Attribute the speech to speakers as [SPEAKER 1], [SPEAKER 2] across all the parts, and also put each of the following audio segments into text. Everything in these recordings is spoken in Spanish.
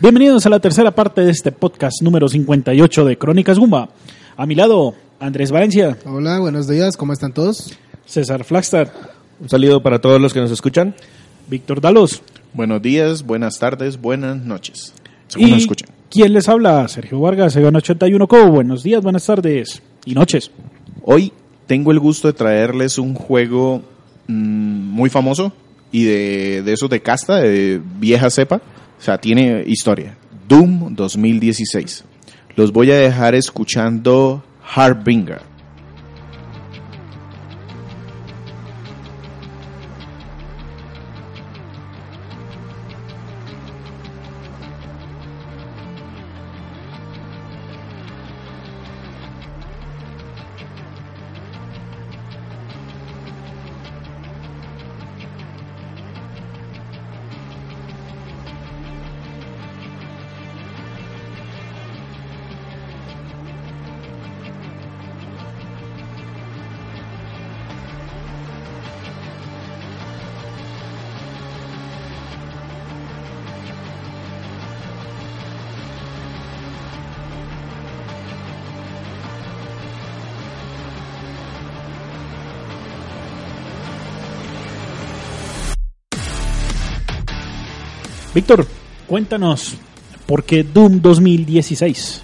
[SPEAKER 1] Bienvenidos a la tercera parte de este podcast número 58 de Crónicas Gumba. A mi lado, Andrés Valencia,
[SPEAKER 2] Hola, buenos días, ¿cómo están todos?
[SPEAKER 1] César Flagstad,
[SPEAKER 3] Un saludo para todos los que nos escuchan.
[SPEAKER 1] Víctor Dalos
[SPEAKER 4] Buenos días, buenas tardes, buenas noches. Según
[SPEAKER 1] y
[SPEAKER 4] nos escuchen.
[SPEAKER 1] ¿quién les habla? Sergio Vargas, Egan 81 Co. Buenos días, buenas tardes y noches.
[SPEAKER 4] Hoy tengo el gusto de traerles un juego mm, muy famoso y de, de esos de casta, de vieja cepa. O sea, tiene historia. Doom 2016. Los voy a dejar escuchando Harbinger.
[SPEAKER 1] Víctor, cuéntanos, ¿por qué Doom 2016?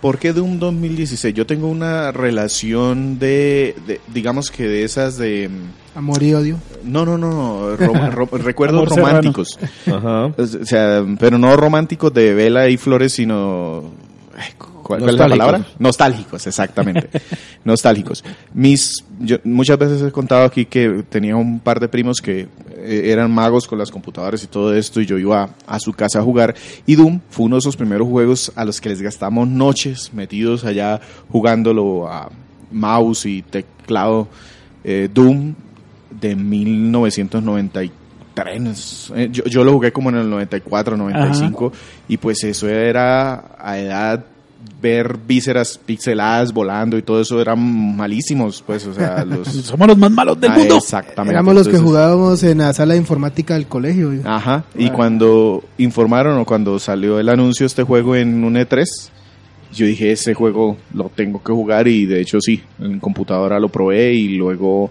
[SPEAKER 4] ¿Por qué Doom 2016? Yo tengo una relación de, de- digamos que de esas de... mm,
[SPEAKER 2] Amor y odio.
[SPEAKER 4] No, no, no, no, ro- ro- recuerdos
[SPEAKER 1] Amor
[SPEAKER 4] románticos.
[SPEAKER 3] Ajá.
[SPEAKER 4] O sea, pero no románticos de vela y flores, sino... ay, ¿Cuál, cuál es la palabra? Nostálgicos, exactamente. Nostálgicos. Mis, yo muchas veces he contado aquí que tenía un par de primos que eh, eran magos con las computadoras y todo esto, y yo iba a su casa a jugar. Y Doom fue uno de esos primeros juegos a los que les gastamos noches metidos allá jugándolo a mouse y teclado. Eh, Doom de 1993. Eh, Yo, yo lo jugué como en el 94, 95 y pues eso era a edad ver vísceras pixeladas volando y todo eso eran malísimos, pues, o sea, los...
[SPEAKER 1] Somos los más malos del
[SPEAKER 4] Ah,
[SPEAKER 1] mundo.
[SPEAKER 4] Exactamente.
[SPEAKER 2] Éramos los que jugábamos en la sala de informática del colegio.
[SPEAKER 4] Ajá, y
[SPEAKER 2] Ah.
[SPEAKER 4] cuando informaron o cuando salió el anuncio de este juego en un E3, yo dije, ese juego lo tengo que jugar y de hecho sí, en computadora lo probé y luego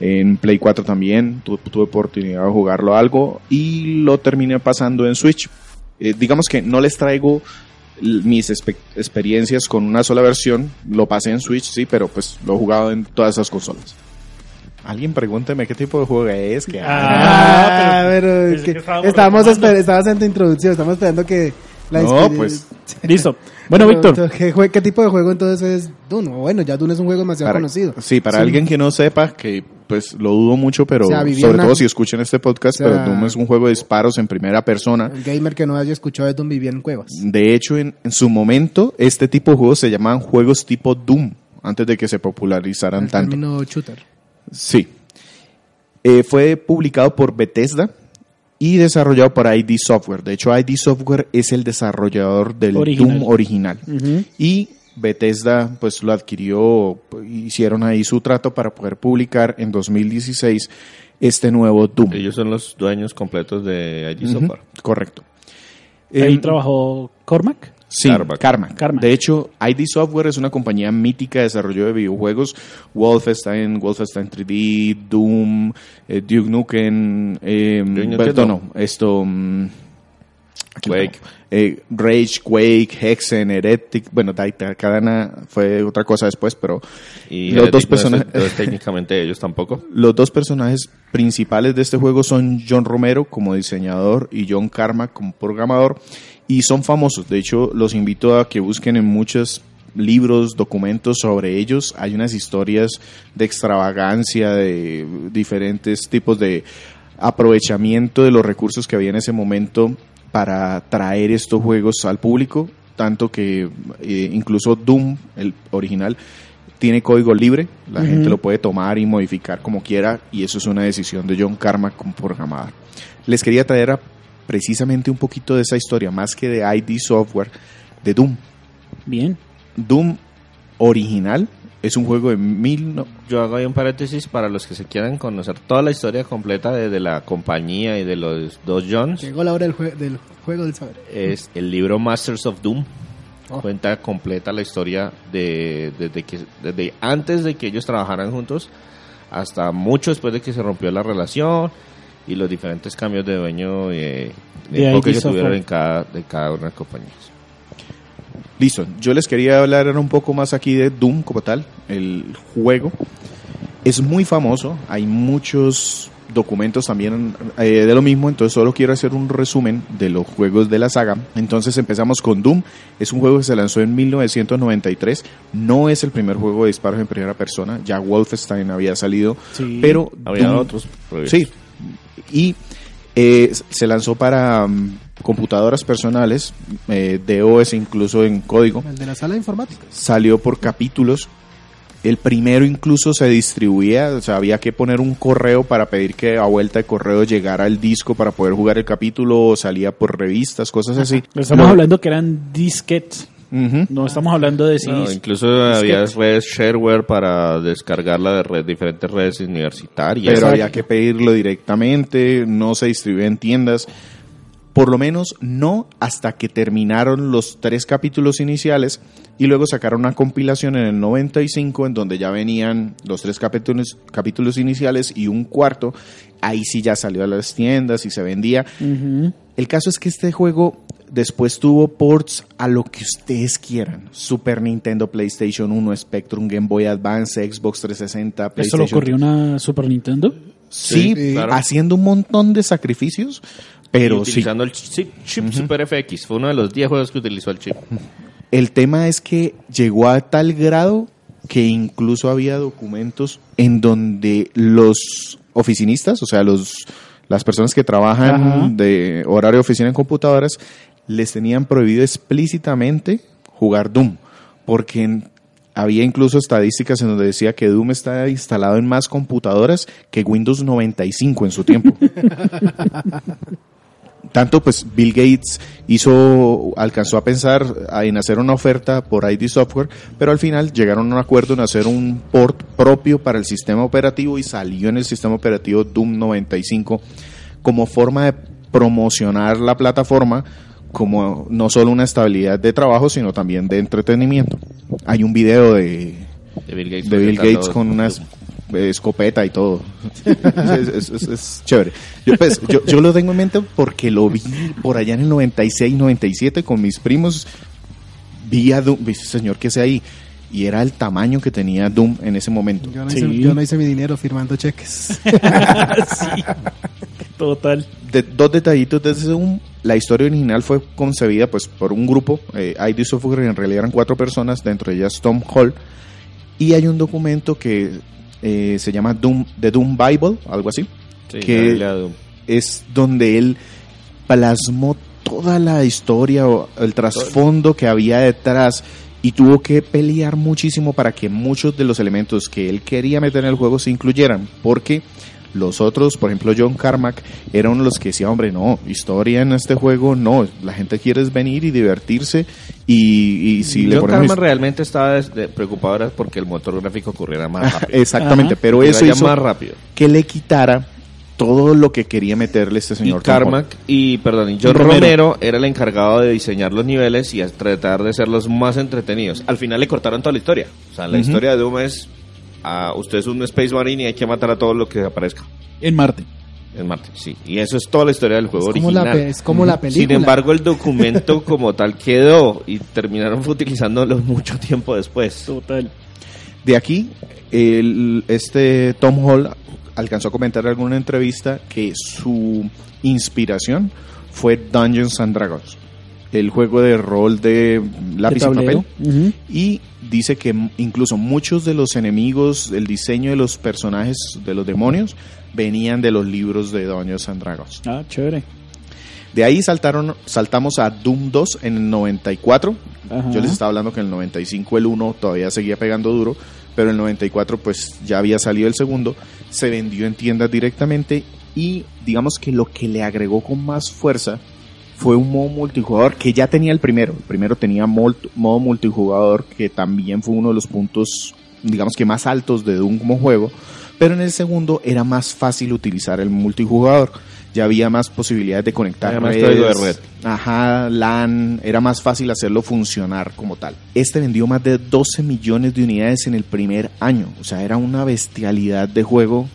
[SPEAKER 4] en Play 4 también tu- tuve oportunidad de jugarlo algo y lo terminé pasando en Switch. Eh, digamos que no les traigo mis experiencias con una sola versión, lo pasé en Switch, sí, pero pues lo he jugado en todas esas consolas. Alguien pregúnteme qué tipo de juego es, que
[SPEAKER 1] Ah,
[SPEAKER 2] Ah,
[SPEAKER 1] pero-
[SPEAKER 2] pero,
[SPEAKER 1] pensé
[SPEAKER 2] que
[SPEAKER 1] estábamos
[SPEAKER 2] estábamos esper- estabas en tu introducción, estamos esperando que la
[SPEAKER 4] No, pues
[SPEAKER 1] Listo. Bueno,
[SPEAKER 2] Pero,
[SPEAKER 1] Víctor,
[SPEAKER 2] ¿qué, tipo de juego entonces es Dune? O Bueno, ya Dune es un juego demasiado
[SPEAKER 4] Para-
[SPEAKER 2] conocido.
[SPEAKER 4] Sí, para
[SPEAKER 2] Sí.
[SPEAKER 4] alguien que no sepa, que pues lo dudo mucho, pero
[SPEAKER 2] O sea, vivía
[SPEAKER 4] sobre
[SPEAKER 2] una-
[SPEAKER 4] todo si escuchan este podcast,
[SPEAKER 2] O sea-
[SPEAKER 4] pero Doom es un juego de disparos en primera persona.
[SPEAKER 2] El gamer que no haya escuchado de Dune vivía en cuevas.
[SPEAKER 4] De hecho, en, en su momento, este tipo de juegos se llamaban juegos tipo Doom, antes de que se popularizaran
[SPEAKER 2] El
[SPEAKER 4] tanto.
[SPEAKER 2] término shooter.
[SPEAKER 4] Sí. Eh, fue publicado por Bethesda y desarrollado por ID Software. De hecho, ID Software es el desarrollador del
[SPEAKER 1] Original.
[SPEAKER 4] Doom original.
[SPEAKER 1] Ujú.
[SPEAKER 4] Y Bethesda pues lo adquirió, hicieron ahí su trato para poder publicar en 2016 este nuevo Doom.
[SPEAKER 3] Ellos son los dueños completos de ID Software.
[SPEAKER 4] Correcto.
[SPEAKER 1] ahí
[SPEAKER 4] Em,
[SPEAKER 1] trabajó Cormac.
[SPEAKER 4] Sí,
[SPEAKER 3] Carmack.
[SPEAKER 4] Carmack.
[SPEAKER 1] Carmack.
[SPEAKER 4] De hecho, ID Software es una compañía mítica de desarrollo de videojuegos. Wolfenstein, Wolfenstein 3D, Doom, eh, Duke Nukem, eh,
[SPEAKER 3] Duke Nukem
[SPEAKER 4] perdón,
[SPEAKER 3] no.
[SPEAKER 4] no, esto, mm,
[SPEAKER 3] Quake.
[SPEAKER 4] Eh, Rage, Quake, Hexen, Heretic, bueno, Daita, Cadena fue otra cosa después, pero
[SPEAKER 3] Y
[SPEAKER 4] los dos
[SPEAKER 3] Heretic no es-
[SPEAKER 4] personajes,
[SPEAKER 3] no es técnicamente ellos tampoco.
[SPEAKER 4] los dos personajes principales de este juego son John Romero como diseñador y John Carmack como programador y son famosos. De hecho, los invito a que busquen en muchos libros, documentos sobre ellos. Hay unas historias de extravagancia, de diferentes tipos de aprovechamiento de los recursos que había en ese momento para traer estos juegos al público, tanto que eh, incluso Doom, el original, tiene código libre, la gente lo puede tomar y modificar como quiera, y eso es una decisión de John Carmack como programador. Les quería traer a- precisamente un poquito de esa historia, más que de ID Software, de Doom.
[SPEAKER 1] Bien.
[SPEAKER 4] Doom original es un juego de mil no-
[SPEAKER 3] Yo hago ahí un paréntesis para los que se quieran conocer toda la historia completa de, de la compañía y de los dos Johns.
[SPEAKER 2] Llegó la hora del, jue- del juego del saber.
[SPEAKER 3] Es el libro Masters of Doom.
[SPEAKER 2] Oh.
[SPEAKER 3] Cuenta completa la historia de desde que desde antes de que ellos trabajaran juntos hasta mucho después de que se rompió la relación y los diferentes cambios de dueño eh, de
[SPEAKER 1] De
[SPEAKER 3] que tuvieron en cada de cada una de las compañías.
[SPEAKER 4] Listo, yo les quería hablar un poco más aquí de Doom como tal, el juego. Es muy famoso, hay muchos documentos también eh, de lo mismo, entonces solo quiero hacer un resumen de los juegos de la saga. Entonces empezamos con Doom, es un juego que se lanzó en 1993, no es el primer juego de disparos en primera persona, ya Wolfenstein había salido,
[SPEAKER 1] Sí.
[SPEAKER 4] pero
[SPEAKER 3] Había
[SPEAKER 4] Doom-
[SPEAKER 3] otros proyectos.
[SPEAKER 4] Sí. Y eh, se lanzó para mm, computadoras personales, eh, DOS incluso en código.
[SPEAKER 2] El de la sala de informática.
[SPEAKER 4] Salió por capítulos. El primero incluso se distribuía, o sea, había que poner un correo para pedir que a vuelta de correo llegara el disco para poder jugar el capítulo, o salía por revistas, cosas así.
[SPEAKER 1] Estamos
[SPEAKER 4] Lo-
[SPEAKER 1] hablando que eran disquetes.
[SPEAKER 4] Ujú.
[SPEAKER 1] No estamos hablando de
[SPEAKER 3] No,
[SPEAKER 1] CDs.
[SPEAKER 3] incluso había redes shareware para descargarla de red- diferentes redes universitarias.
[SPEAKER 4] pero había que pedirlo directamente, no se distribuía en tiendas. Por lo menos no hasta que terminaron los tres capítulos iniciales y luego sacaron una compilación en el 95 en donde ya venían los tres capítulos, capítulos iniciales y un cuarto. Ahí sí ya salió a las tiendas y se vendía. El caso es que este juego después tuvo ports a lo que ustedes quieran. Super Nintendo, PlayStation 1, Spectrum, Game Boy Advance, Xbox 360,
[SPEAKER 1] ¿Esto
[SPEAKER 4] PlayStation
[SPEAKER 1] lo ocurrió una Super Nintendo?
[SPEAKER 4] Sí,
[SPEAKER 2] Sí,
[SPEAKER 3] claro.
[SPEAKER 4] haciendo un montón de sacrificios, pero
[SPEAKER 3] Y
[SPEAKER 4] sí.
[SPEAKER 3] utilizando el chip, chip Super FX. Fue uno de los 10 juegos que utilizó el chip.
[SPEAKER 4] El tema es que llegó a tal grado que incluso había documentos en donde los oficinistas, o sea, los las personas que trabajan
[SPEAKER 1] Ajá.
[SPEAKER 4] de horario de oficina en computadoras, les tenían prohibido explícitamente jugar Doom, porque había incluso estadísticas en donde decía que Doom está instalado en más computadoras que Windows 95 en su tiempo. Tanto pues Bill Gates hizo, alcanzó a pensar en hacer una oferta por ID Software, pero al final llegaron a un acuerdo en hacer un port propio para el sistema operativo y salió en el sistema operativo Doom 95 como forma de promocionar la plataforma como no solo una estabilidad de trabajo, sino también de entretenimiento. Hay un video de,
[SPEAKER 3] De Bill Gates,
[SPEAKER 4] de Bill Gates con una es- escopeta y todo. es, es- es- es chévere. Yo, pues, yo, yo lo tengo en mente porque lo vi por allá en el 96, 97 con mis primos. Vi a Doom, vi, señor, que sea ahí. Y era el tamaño que tenía Doom en ese momento.
[SPEAKER 2] Yo no,
[SPEAKER 1] Sí.
[SPEAKER 2] hice, yo no hice mi dinero firmando cheques.
[SPEAKER 1] Total.
[SPEAKER 4] de- dos detallitos de ese Doom. La historia original fue concebida pues por un grupo, eh, ID Software, en realidad eran cuatro personas, dentro de ellas Tom Hall. Y hay un documento que eh, se llama Doom, The Doom Bible, algo así.
[SPEAKER 3] Sí,
[SPEAKER 4] que-
[SPEAKER 3] la
[SPEAKER 4] es donde él plasmó toda la historia o el trasfondo que había detrás y tuvo que pelear muchísimo para que muchos de los elementos que él quería meter en el juego se incluyeran, porque los otros, por ejemplo John Carmack, eran los que decían, hombre, no, historia en este juego, no, la gente quiere es venir y divertirse y, y si le
[SPEAKER 3] John
[SPEAKER 4] ponemos...
[SPEAKER 3] Carman realmente estaba de- preocupado era porque el motor gráfico corriera más rápido.
[SPEAKER 4] Exactamente,
[SPEAKER 1] Ajá.
[SPEAKER 4] pero eso hizo
[SPEAKER 3] más rápido.
[SPEAKER 4] que le quitara todo lo que quería meterle este
[SPEAKER 3] Y
[SPEAKER 4] señor. Tom Holland.
[SPEAKER 3] Carmack y, perdón, y John
[SPEAKER 1] Romero.
[SPEAKER 3] Romero. era el encargado de diseñar los niveles y a tratar de hacerlos más entretenidos. Al final le cortaron toda la historia. O sea, la historia de Doom es, ah, usted es un Space Marine y hay que matar a todo lo que aparezca
[SPEAKER 1] En Marte.
[SPEAKER 3] en Marte. Sí, y eso es toda la historia del juego
[SPEAKER 2] es, como la, pe- es como la película.
[SPEAKER 3] Sin embargo, el documento como tal quedó y terminaron utilizándolo mucho tiempo después.
[SPEAKER 1] Total.
[SPEAKER 4] De aquí, el- este Tom Hall alcanzó a comentar en alguna entrevista que su inspiración fue Dungeons and Dragons, el juego de rol de lápiz
[SPEAKER 1] De
[SPEAKER 4] y papel. Y dice que incluso muchos de los enemigos, el diseño de los personajes de los demonios, venían de los libros de Dungeons and Dragons.
[SPEAKER 1] Ah, chévere.
[SPEAKER 4] De ahí saltaron, saltamos a Doom 2 en el 94.
[SPEAKER 1] Ajá.
[SPEAKER 4] Yo les estaba hablando que en el 95 el 1 todavía seguía pegando duro, pero en el 94 pues ya había salido el segundo, se vendió en tiendas directamente y digamos que lo que le agregó con más fuerza fue un modo multijugador que ya tenía el primero. El primero tenía modo multijugador que también fue uno de los puntos digamos que más altos de Doom como juego, pero en el segundo era más fácil utilizar el multijugador. Ya había más posibilidades de conectar
[SPEAKER 3] Había más
[SPEAKER 4] redes.
[SPEAKER 3] de red.
[SPEAKER 4] Ajá, LAN, era más fácil hacerlo funcionar como tal. Este vendió más de 12 millones de unidades en el primer año, o sea, era una bestialidad de juego.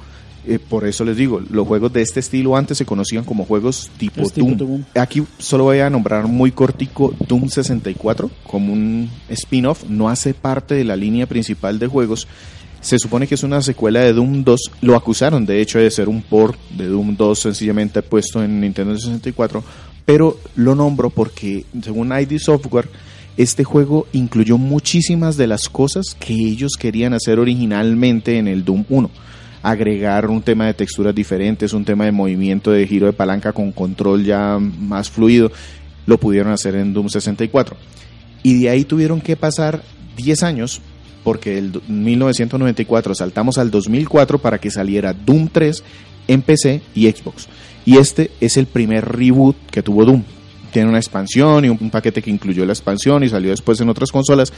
[SPEAKER 4] Eh, por eso les digo, los juegos de este estilo antes se conocían como juegos tipo. Doom. Aquí solo voy a nombrar muy cortico Doom 64 como un spin-off, no hace parte de la línea principal de juegos. Se supone que es una secuela de Doom 2. Lo acusaron, de hecho, de ser un port de Doom 2 sencillamente puesto en Nintendo 64. Pero lo nombro porque, según ID Software, este juego incluyó muchísimas de las cosas que ellos querían hacer originalmente en el Doom 1 agregar un tema de texturas diferentes, un tema de movimiento de giro de palanca con control ya más fluido, lo pudieron hacer en Doom 64. Y de ahí tuvieron que pasar 10 años, porque el 1994 saltamos al 2004 para que saliera Doom 3 en PC y Xbox. Y este es el primer reboot que tuvo Doom. Tiene una expansión y un paquete que incluyó la expansión y salió después en otras consolas.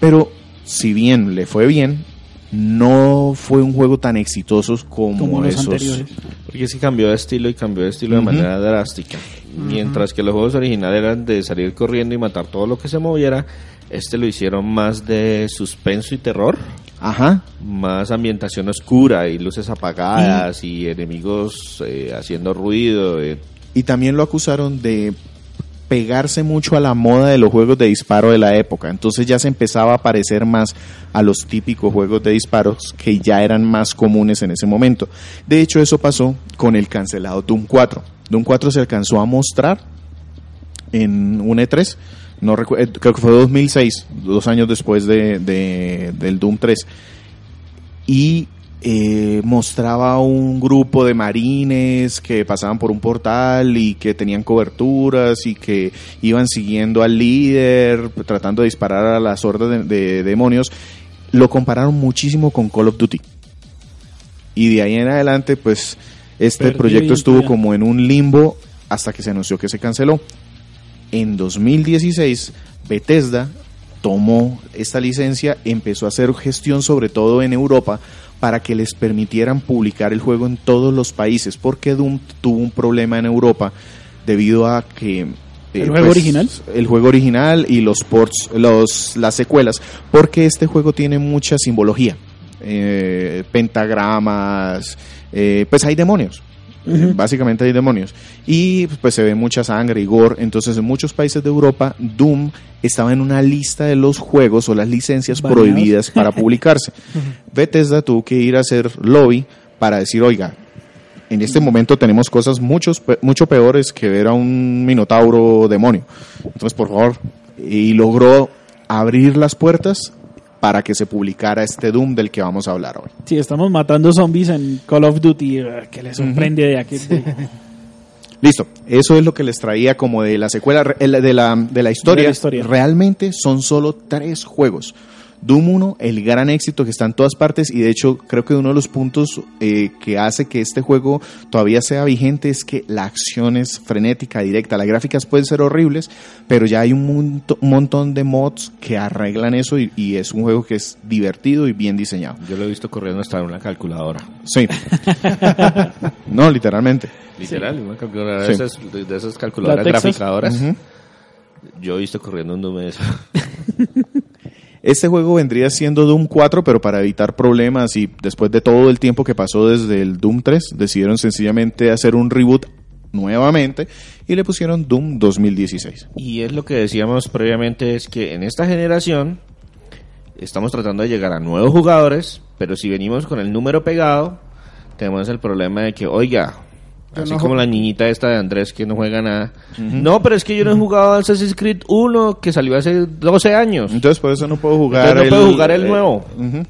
[SPEAKER 4] Pero si bien le fue bien, no fue un juego tan exitoso como,
[SPEAKER 1] Como los
[SPEAKER 4] esos.
[SPEAKER 1] anteriores.
[SPEAKER 3] Porque sí cambió de estilo y cambió de estilo de manera drástica. Mientras que los juegos originales eran de salir corriendo y matar todo lo que se moviera, este lo hicieron más de suspenso y terror,
[SPEAKER 4] Ajá.
[SPEAKER 3] más ambientación oscura y luces apagadas y enemigos eh, haciendo ruido. eh.
[SPEAKER 4] Y también lo acusaron de pegarse mucho a la moda de los juegos de disparo de la época. Entonces ya se empezaba a parecer más a los típicos juegos de disparos que ya eran más comunes en ese momento. De hecho, eso pasó con el cancelado Doom 4. Doom 4 se alcanzó a mostrar en un E3. No recu- eh, creo que fue 2006, dos años después de, de- del Doom 3. Y eh, mostraba un grupo de marines que pasaban por un portal y que tenían coberturas y que iban siguiendo al líder, tratando de disparar a las hordas de, de demonios. Lo compararon muchísimo con Call of Duty. Y de ahí en adelante, pues, este
[SPEAKER 1] Perdió
[SPEAKER 4] proyecto estuvo como en un limbo hasta que se anunció que se canceló. En 2016, Bethesda tomó esta licencia, empezó a hacer gestión sobre todo en Europa para que les permitieran publicar el juego en todos los países, porque Doom tuvo un problema en Europa debido a que eh,
[SPEAKER 1] ¿El juego original?
[SPEAKER 4] el juego original y los ports, los, las secuelas, porque este juego tiene mucha simbología, eh, pentagramas, eh, pues hay demonios. Eh, Básicamente hay demonios. Y pues se ve mucha sangre y gore. Entonces en muchos países de Europa, Doom estaba en una lista de los juegos o las licencias prohibidas para publicarse. Bethesda tuvo que ir a hacer lobby para decir, oiga, en este momento tenemos cosas muchos, mucho peores que ver a un minotauro demonio. Entonces, por favor, y logró abrir las puertas para que se publicara este Doom del que vamos a hablar hoy.
[SPEAKER 1] Sí, estamos matando zombies en Call of Duty, eh, que le sorprende de aquí.
[SPEAKER 4] Listo, eso es lo que les traía como de la secuela el- de la, de la historia.
[SPEAKER 1] De la historia.
[SPEAKER 4] Realmente son solo tres juegos. Doom 1, el gran éxito que está en todas partes y de hecho creo que uno de los puntos eh, que hace que este juego todavía sea vigente es que la acción es frenética, directa. Las gráficas pueden ser horribles, pero ya hay un, monto- un montón de mods que arreglan eso y, y es un juego que es divertido y bien diseñado.
[SPEAKER 3] Yo lo he visto corriendo hasta en una calculadora.
[SPEAKER 4] Sí. no, literalmente.
[SPEAKER 3] Literal, una calculadora
[SPEAKER 4] Sí.
[SPEAKER 3] de, esas, de, esas calculadoras graficadoras. Yo he visto corriendo un Doom de eso.
[SPEAKER 4] Este juego vendría siendo Doom 4, pero para evitar problemas y después de todo el tiempo que pasó desde el Doom 3, decidieron sencillamente hacer un reboot nuevamente y le pusieron Doom 2016.
[SPEAKER 3] Y es lo que decíamos previamente, es que en esta generación estamos tratando de llegar a nuevos jugadores, pero si venimos con el número pegado, tenemos el problema de que, oiga,
[SPEAKER 2] Yo
[SPEAKER 3] así
[SPEAKER 2] no
[SPEAKER 3] como la niñita esta de Andrés que no juega nada. No, pero es que yo no he jugado Assassin's Creed 1 que salió hace 12 años.
[SPEAKER 4] Entonces por eso no puedo jugar
[SPEAKER 3] Entonces no
[SPEAKER 4] el,
[SPEAKER 3] puedo jugar el
[SPEAKER 4] eh,
[SPEAKER 3] nuevo.
[SPEAKER 4] ujú.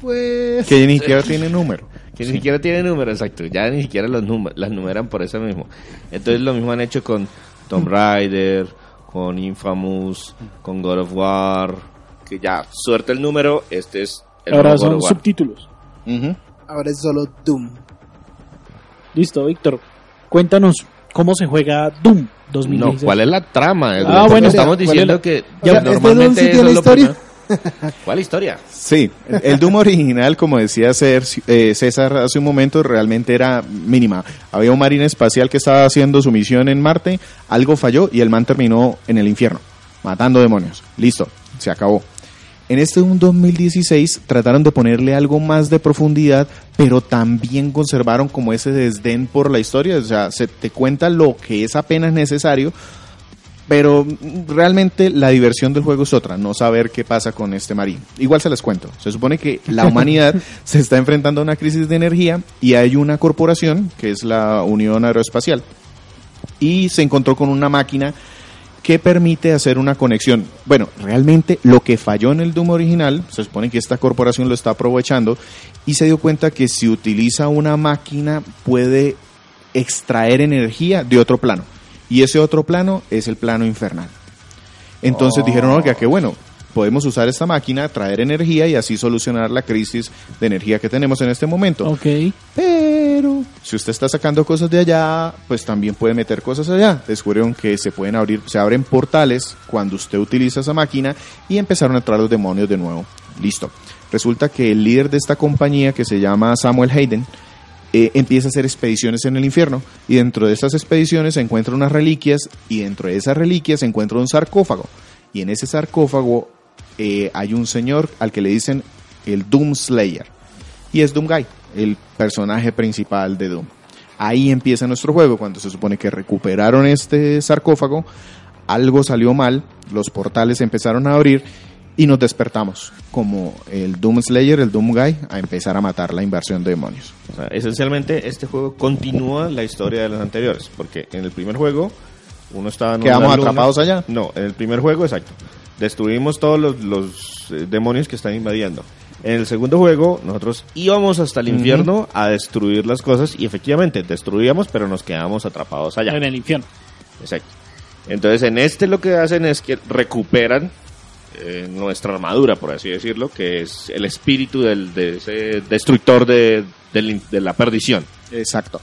[SPEAKER 2] Pues.
[SPEAKER 4] que ni siquiera tiene número.
[SPEAKER 3] Que ni siquiera tiene número, exacto. Ya ni siquiera los númer- las numeran por eso mismo. Entonces lo mismo han hecho con Tomb Raider, con Infamous, con God of War. Que ya, suerte el número, este es el
[SPEAKER 1] Ahora
[SPEAKER 3] nuevo God
[SPEAKER 1] son
[SPEAKER 3] of War.
[SPEAKER 1] subtítulos.
[SPEAKER 4] Ujú.
[SPEAKER 2] Ahora es solo Doom.
[SPEAKER 1] Listo, Víctor. Cuéntanos cómo se juega Doom
[SPEAKER 3] No,
[SPEAKER 1] 2016.
[SPEAKER 3] ¿cuál es la trama?
[SPEAKER 1] Ah, bueno,
[SPEAKER 3] estamos
[SPEAKER 1] ¿cuál
[SPEAKER 3] diciendo
[SPEAKER 1] es la-
[SPEAKER 3] que
[SPEAKER 2] Ya, ¿este
[SPEAKER 3] normalmente
[SPEAKER 2] Doom sí tiene historia?
[SPEAKER 3] ¿Cuál historia?
[SPEAKER 4] Sí, el Doom original, como decía eh, César hace un momento, realmente era mínima. Había un marine espacial que estaba haciendo su misión en Marte, algo falló y el man terminó en el infierno, matando demonios. Listo, se acabó. En este Doom 2016 trataron de ponerle algo más de profundidad, pero también conservaron como ese desdén por la historia. O sea, se te cuenta lo que es apenas necesario, pero realmente la diversión del juego es otra, no saber qué pasa con este marín. Igual se les cuento. Se supone que la humanidad se está enfrentando a una crisis de energía y hay una corporación, que es la Unión Aeroespacial, y se encontró con una máquina que permite hacer una conexión. Bueno, realmente lo que falló en el Doom original, se supone que esta corporación lo está aprovechando y se dio cuenta que si utiliza una máquina puede extraer energía de otro plano. Y ese otro plano es el plano infernal. Entonces dijeron, oiga, qué bueno, podemos usar esta máquina, traer energía y así solucionar la crisis de energía que tenemos en este momento.
[SPEAKER 1] Ok.
[SPEAKER 4] Pero si usted está sacando cosas de allá, pues también puede meter cosas allá. Descubrieron que se pueden abrir, se abren portales cuando usted utiliza esa máquina y empezaron a entrar los demonios de nuevo. Listo. Resulta que el líder de esta compañía, que se llama Samuel Hayden, eh, empieza a hacer expediciones en el infierno y dentro de esas expediciones se encuentran unas reliquias y dentro de esas reliquias se encuentra un sarcófago y en ese sarcófago eh, hay un señor al que le dicen el Doom Slayer y es Doom Guy, el personaje principal de Doom. Ahí empieza nuestro juego cuando se supone que recuperaron este sarcófago, algo salió mal, los portales empezaron a abrir y nos despertamos como el Doom Slayer, el Doom Guy, a empezar a matar la inversión de demonios.
[SPEAKER 3] O sea, esencialmente este juego continúa la historia de los anteriores, porque en el primer juego uno estaba en
[SPEAKER 4] ¿Quedamos
[SPEAKER 3] una luna-
[SPEAKER 4] atrapados allá?
[SPEAKER 3] No, en el primer juego, exacto. Destruimos todos los, los, eh, demonios que están invadiendo. En el segundo juego, nosotros íbamos hasta el infierno a destruir las cosas y efectivamente destruíamos, pero nos quedábamos atrapados allá.
[SPEAKER 1] En el infierno.
[SPEAKER 3] Exacto. Entonces, en este lo que hacen es que recuperan eh, nuestra armadura, por así decirlo, que es el espíritu del, de ese destructor de, del in- de la perdición.
[SPEAKER 4] Exacto.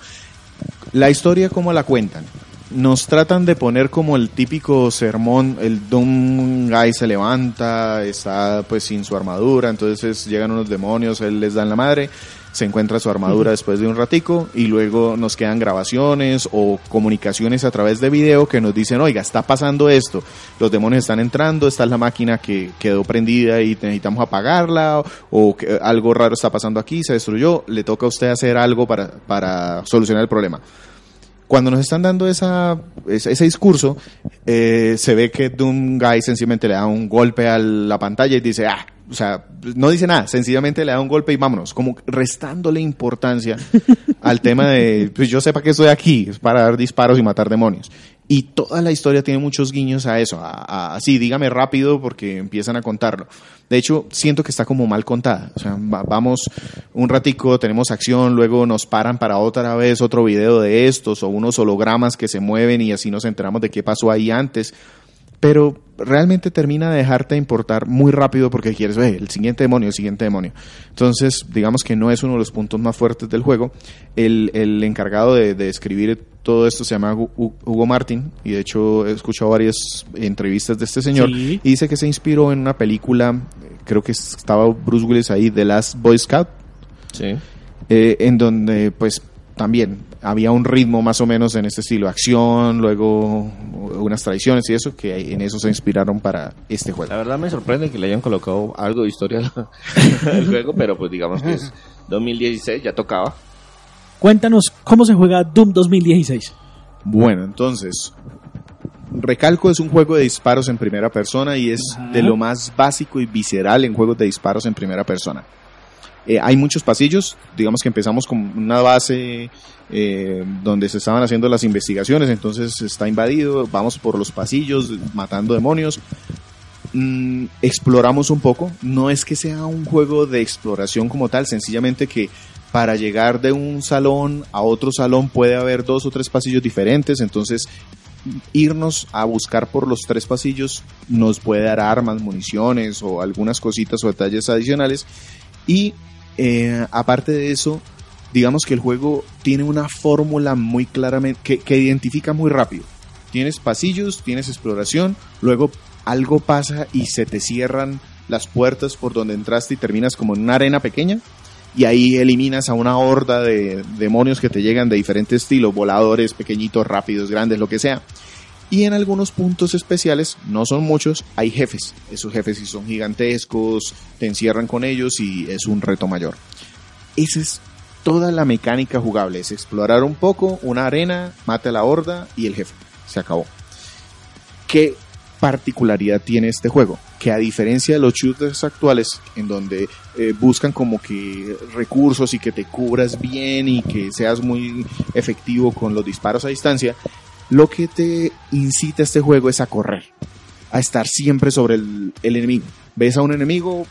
[SPEAKER 4] La historia, ¿cómo la cuentan? Nos tratan de poner como el típico sermón, el Doom Guy se levanta, está pues sin su armadura, entonces llegan unos demonios, él les da en la madre, se encuentra su armadura después de un ratico y luego nos quedan grabaciones o comunicaciones a través de video que nos dicen, oiga, está pasando esto, los demonios están entrando, esta es la máquina que quedó prendida y necesitamos apagarla o que algo raro está pasando aquí, se destruyó, le toca a usted hacer algo para, para solucionar el problema cuando nos están dando esa, ese, ese discurso, eh, se ve que Doom Guy sencillamente le da un golpe a la pantalla y dice, ah, o sea, no dice nada, sencillamente le da un golpe y vámonos, como restándole importancia al tema de, pues yo sepa que estoy aquí, es para dar disparos y matar demonios. Y toda la historia tiene muchos guiños a eso, a, dígame rápido porque empiezan a contarlo. De hecho, siento que está como mal contada. O sea, va- vamos un ratico, tenemos acción, luego nos paran para otra vez otro video de estos o unos hologramas que se mueven y así nos enteramos de qué pasó ahí antes. Pero realmente termina de dejarte importar muy rápido porque quieres ver el siguiente demonio, el siguiente demonio. Entonces, digamos que no es uno de los puntos más fuertes del juego. El, el encargado de, de escribir todo esto se llama Hu- Hu- Hugo Martin y de hecho he escuchado varias entrevistas de este señor
[SPEAKER 1] Sí.
[SPEAKER 4] y dice que se inspiró en una película, eh, creo que estaba Bruce Willis ahí, The Last Boy Scout,
[SPEAKER 3] Sí.
[SPEAKER 4] eh, en donde pues también había un ritmo más o menos en este estilo, acción, luego unas tradiciones y eso, que en eso se inspiraron para este
[SPEAKER 3] La
[SPEAKER 4] juego.
[SPEAKER 3] verdad me sorprende que le hayan colocado algo de historia al juego, pero pues digamos que es 2016, ya tocaba.
[SPEAKER 1] Cuéntanos cómo se juega Doom 2016.
[SPEAKER 4] Bueno, entonces, Recalco es un juego de disparos en primera persona y es
[SPEAKER 1] Ajá.
[SPEAKER 4] de lo más básico y visceral en juegos de disparos en primera persona. Eh, hay muchos pasillos, digamos que empezamos con una base eh, donde se estaban haciendo las investigaciones, entonces está invadido, vamos por los pasillos matando demonios, Mm, exploramos un poco, no es que sea un juego de exploración como tal, sencillamente que para llegar de un salón a otro salón puede haber dos o tres pasillos diferentes, entonces irnos a buscar por los tres pasillos nos puede dar armas, municiones o algunas cositas o detalles adicionales. Y eh, aparte de eso, digamos que el juego tiene una fórmula muy claramente que, que identifica muy rápido. Tienes pasillos, tienes exploración, luego algo pasa y se te cierran las puertas por donde entraste y terminas como en una arena pequeña y ahí eliminas a una horda de demonios que te llegan de diferentes estilos, voladores, pequeñitos, rápidos, grandes, lo que sea. Y en algunos puntos especiales, no son muchos, hay jefes. Esos jefes sí son gigantescos, te encierran con ellos y es un reto mayor. Esa es toda la mecánica jugable, es explorar un poco, una arena, mate a la horda y el jefe. Se acabó. ¿Qué particularidad tiene este juego? Que a diferencia de los shooters actuales, en donde eh, buscan como que recursos y que te cubras bien y que seas muy efectivo con los disparos a distancia, lo que te incita este juego es a correr, a estar siempre sobre el, el enemigo. Ves a un enemigo,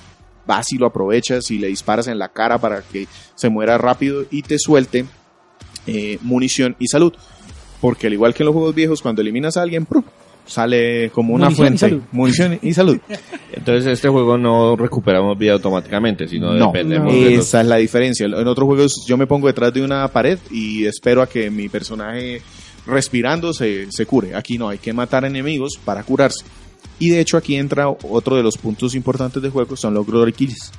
[SPEAKER 4] vas y lo aprovechas y le disparas en la cara para que se muera rápido y te suelte eh, munición y salud. Porque al igual que en los juegos viejos, cuando eliminas a alguien, sale como una
[SPEAKER 1] Munición
[SPEAKER 4] fuente. Munición y salud.
[SPEAKER 3] Entonces este juego no recuperamos vida automáticamente, sino
[SPEAKER 4] No,
[SPEAKER 3] dependemos de los-
[SPEAKER 4] esa es la diferencia. En otros juegos yo me pongo detrás de una pared y espero a que mi personaje respirando se, se cure. Aquí no, hay que matar enemigos para curarse. Y de hecho aquí entra otro de los puntos importantes del juego, son los glory kills.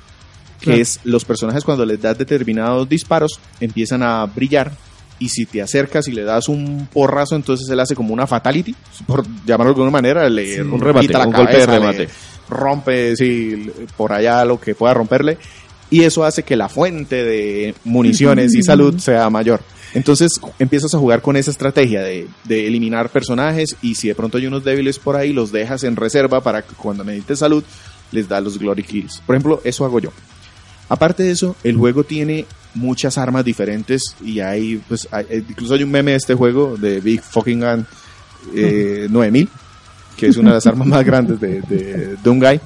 [SPEAKER 4] Que
[SPEAKER 1] Claro.
[SPEAKER 4] es los personajes cuando les das determinados disparos empiezan a brillar y si te acercas y le das un porrazo entonces él hace como una fatality, por llamarlo de alguna manera, le
[SPEAKER 3] un remate,
[SPEAKER 4] quita la
[SPEAKER 3] un golpe de
[SPEAKER 4] le
[SPEAKER 3] remate.
[SPEAKER 4] rompe sí, por allá lo que pueda romperle y eso hace que la fuente de municiones y salud sea mayor. Entonces empiezas a jugar con esa estrategia de, de eliminar personajes y si de pronto hay unos débiles por ahí, los dejas en reserva para que cuando necesites salud les da los glory kills. Por ejemplo, eso hago yo. Aparte de eso, el juego tiene muchas armas diferentes y hay, pues, hay- eh, incluso hay un meme de este juego de Big Fucking Gun eh, 9000, que es una de las armas más grandes de, de, de un guy.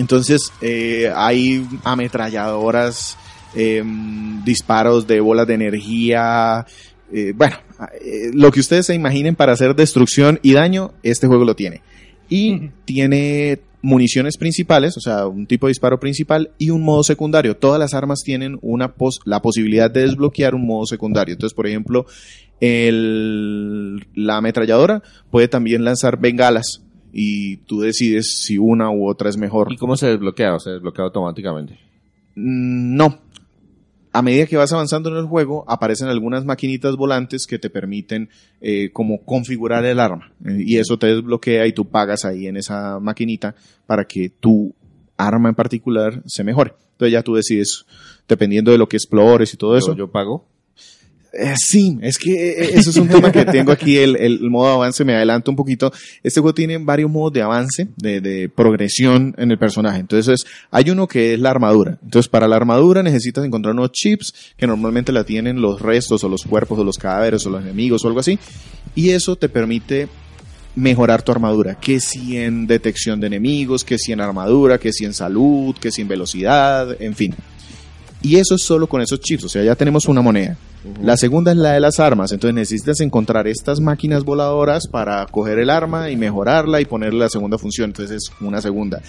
[SPEAKER 4] Entonces, eh, hay ametralladoras, em, disparos de bolas de energía. eh, bueno, eh, lo que ustedes se imaginen para hacer destrucción y daño, este juego lo tiene. Y tiene municiones principales, o sea, un tipo de disparo principal y un modo secundario. Todas las armas tienen una pos- la posibilidad de desbloquear un modo secundario. Entonces, por ejemplo, el, la ametralladora puede también lanzar bengalas y tú decides si una u otra es mejor.
[SPEAKER 3] ¿Y cómo se desbloquea? ¿O se desbloquea automáticamente?
[SPEAKER 4] Mm, No. A medida que vas avanzando en el juego, aparecen algunas maquinitas volantes que te permiten eh, como configurar el arma. Eh, y eso te desbloquea y tú pagas ahí en esa maquinita para que tu arma en particular se mejore. Entonces ya tú decides, dependiendo de lo que explores y todo eso.
[SPEAKER 3] Yo, yo pago.
[SPEAKER 4] Eh, sí, es que eh, eso es un tema que tengo aquí, el, el modo avance, me adelanto un poquito. Este juego tiene varios modos de avance, de, de progresión en el personaje. Entonces, hay uno que es la armadura. Entonces, para la armadura necesitas encontrar unos chips que normalmente la tienen los restos o los cuerpos o los cadáveres o los enemigos o algo así. Y eso te permite mejorar tu armadura, que si en detección de enemigos, que si en armadura, que si en salud, que si en velocidad, en fin. Y eso es solo con esos chips, o sea, ya tenemos una moneda. La segunda es la de las armas, entonces necesitas encontrar estas máquinas voladoras para coger el arma y mejorarla y ponerle la segunda función, entonces es una segunda.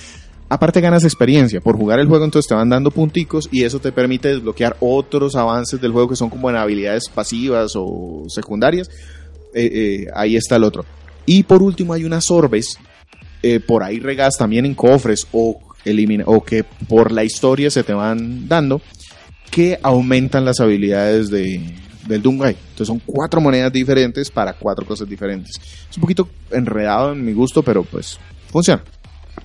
[SPEAKER 4] Aparte ganas experiencia, por jugar el juego entonces te van dando punticos y eso te permite desbloquear otros avances del juego que son como en habilidades pasivas o secundarias. Eh, eh, ahí está el otro. Y por último hay unas orbes, eh, por ahí regadas también en cofres o, elimina, o que por la historia se te van dando, que aumentan las habilidades de, del Doomguy. Entonces son cuatro monedas diferentes para cuatro cosas diferentes. Es un poquito enredado en mi gusto, pero pues funciona.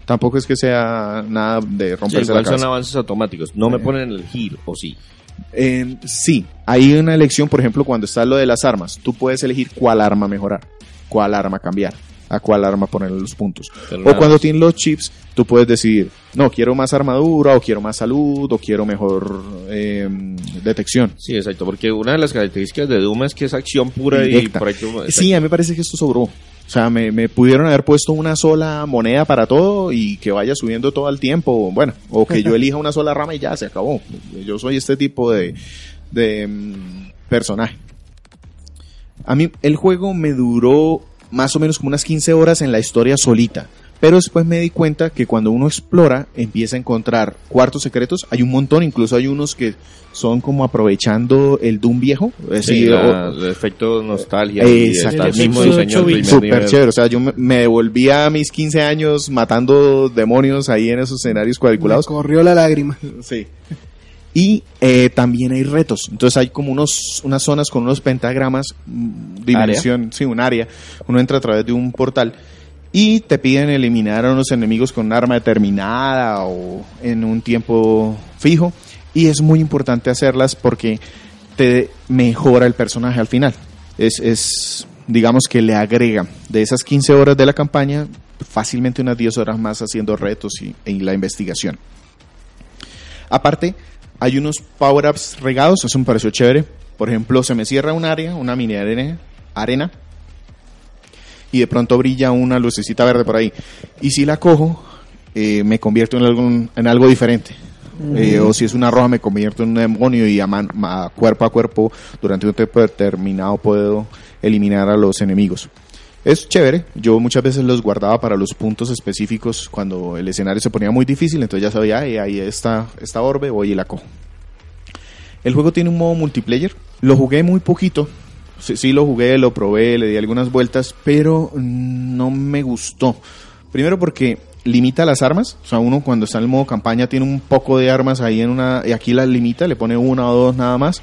[SPEAKER 4] Tampoco es que sea nada de
[SPEAKER 3] Sí,
[SPEAKER 4] romperse la
[SPEAKER 3] son avances automáticos. No me
[SPEAKER 4] Eh.
[SPEAKER 3] ponen el giro, ¿o sí?
[SPEAKER 4] Eh, sí, hay una elección, por ejemplo, cuando está lo de las armas. Tú puedes elegir cuál arma mejorar, cuál arma cambiar, a cuál arma ponerle los puntos.
[SPEAKER 3] Pero
[SPEAKER 4] O
[SPEAKER 3] nada
[SPEAKER 4] cuando tienes los chips, tú puedes decidir, no, quiero más armadura, o quiero más salud, o quiero mejor eh, detección.
[SPEAKER 3] Sí, exacto, porque una de las características de Doom es que es acción pura y
[SPEAKER 4] Directa.
[SPEAKER 3] por ahí tú-
[SPEAKER 4] Sí, a mí me parece que esto sobró. O sea, me, me pudieron haber puesto una sola moneda para todo y que vaya subiendo todo el tiempo. Bueno, o que yo elija una sola rama y ya se acabó. Yo soy este tipo de, de mm, personaje. A mí el juego me duró más o menos como unas 15 horas en la historia solita. Pero después me di cuenta que cuando uno explora, empieza a encontrar cuartos secretos. Hay un montón, incluso hay unos que son como aprovechando el Doom viejo. Es
[SPEAKER 3] Sí,
[SPEAKER 4] decir,
[SPEAKER 3] la-
[SPEAKER 4] o-
[SPEAKER 3] el efecto nostalgia. Está el mismo diseño
[SPEAKER 4] Súper chévere, o sea, yo me, me devolvía a mis 15 años matando demonios ahí en esos escenarios
[SPEAKER 2] Me
[SPEAKER 4] cuadriculados.
[SPEAKER 2] corrió la lágrima.
[SPEAKER 4] Sí. Y eh, también hay retos. Entonces hay como unos, unas zonas con unos pentagramas, mm, dimensión, sí, un área. Uno entra a través de un portal y te piden eliminar a unos enemigos con un arma determinada o en un tiempo fijo. Y es muy importante hacerlas porque te mejora el personaje al final. Es, es digamos que le agrega de esas 15 horas de la campaña fácilmente unas 10 horas más haciendo retos y, y la investigación. Aparte, hay unos power-ups regados, eso me pareció chévere. Por ejemplo, se me cierra un área, una mini arena, arena, y de pronto brilla una lucecita verde por ahí. Y si la cojo, eh, me convierto en algo, en algo diferente. Eh, o si es una roja, me convierto en un demonio y a, man- a cuerpo a cuerpo, durante un tiempo determinado, puedo eliminar a los enemigos. Es chévere, yo muchas veces los guardaba para los puntos específicos cuando el escenario se ponía muy difícil, entonces ya sabía, "Ay, ahí está esta orbe, voy y la cojo. El juego tiene un modo multiplayer, lo jugué muy poquito, sí, sí lo jugué, lo probé, le di algunas vueltas, pero no me gustó. Primero porque limita las armas, o sea, uno cuando está en el modo campaña tiene un poco de armas ahí en una, y aquí las limita, le pone una o dos nada más.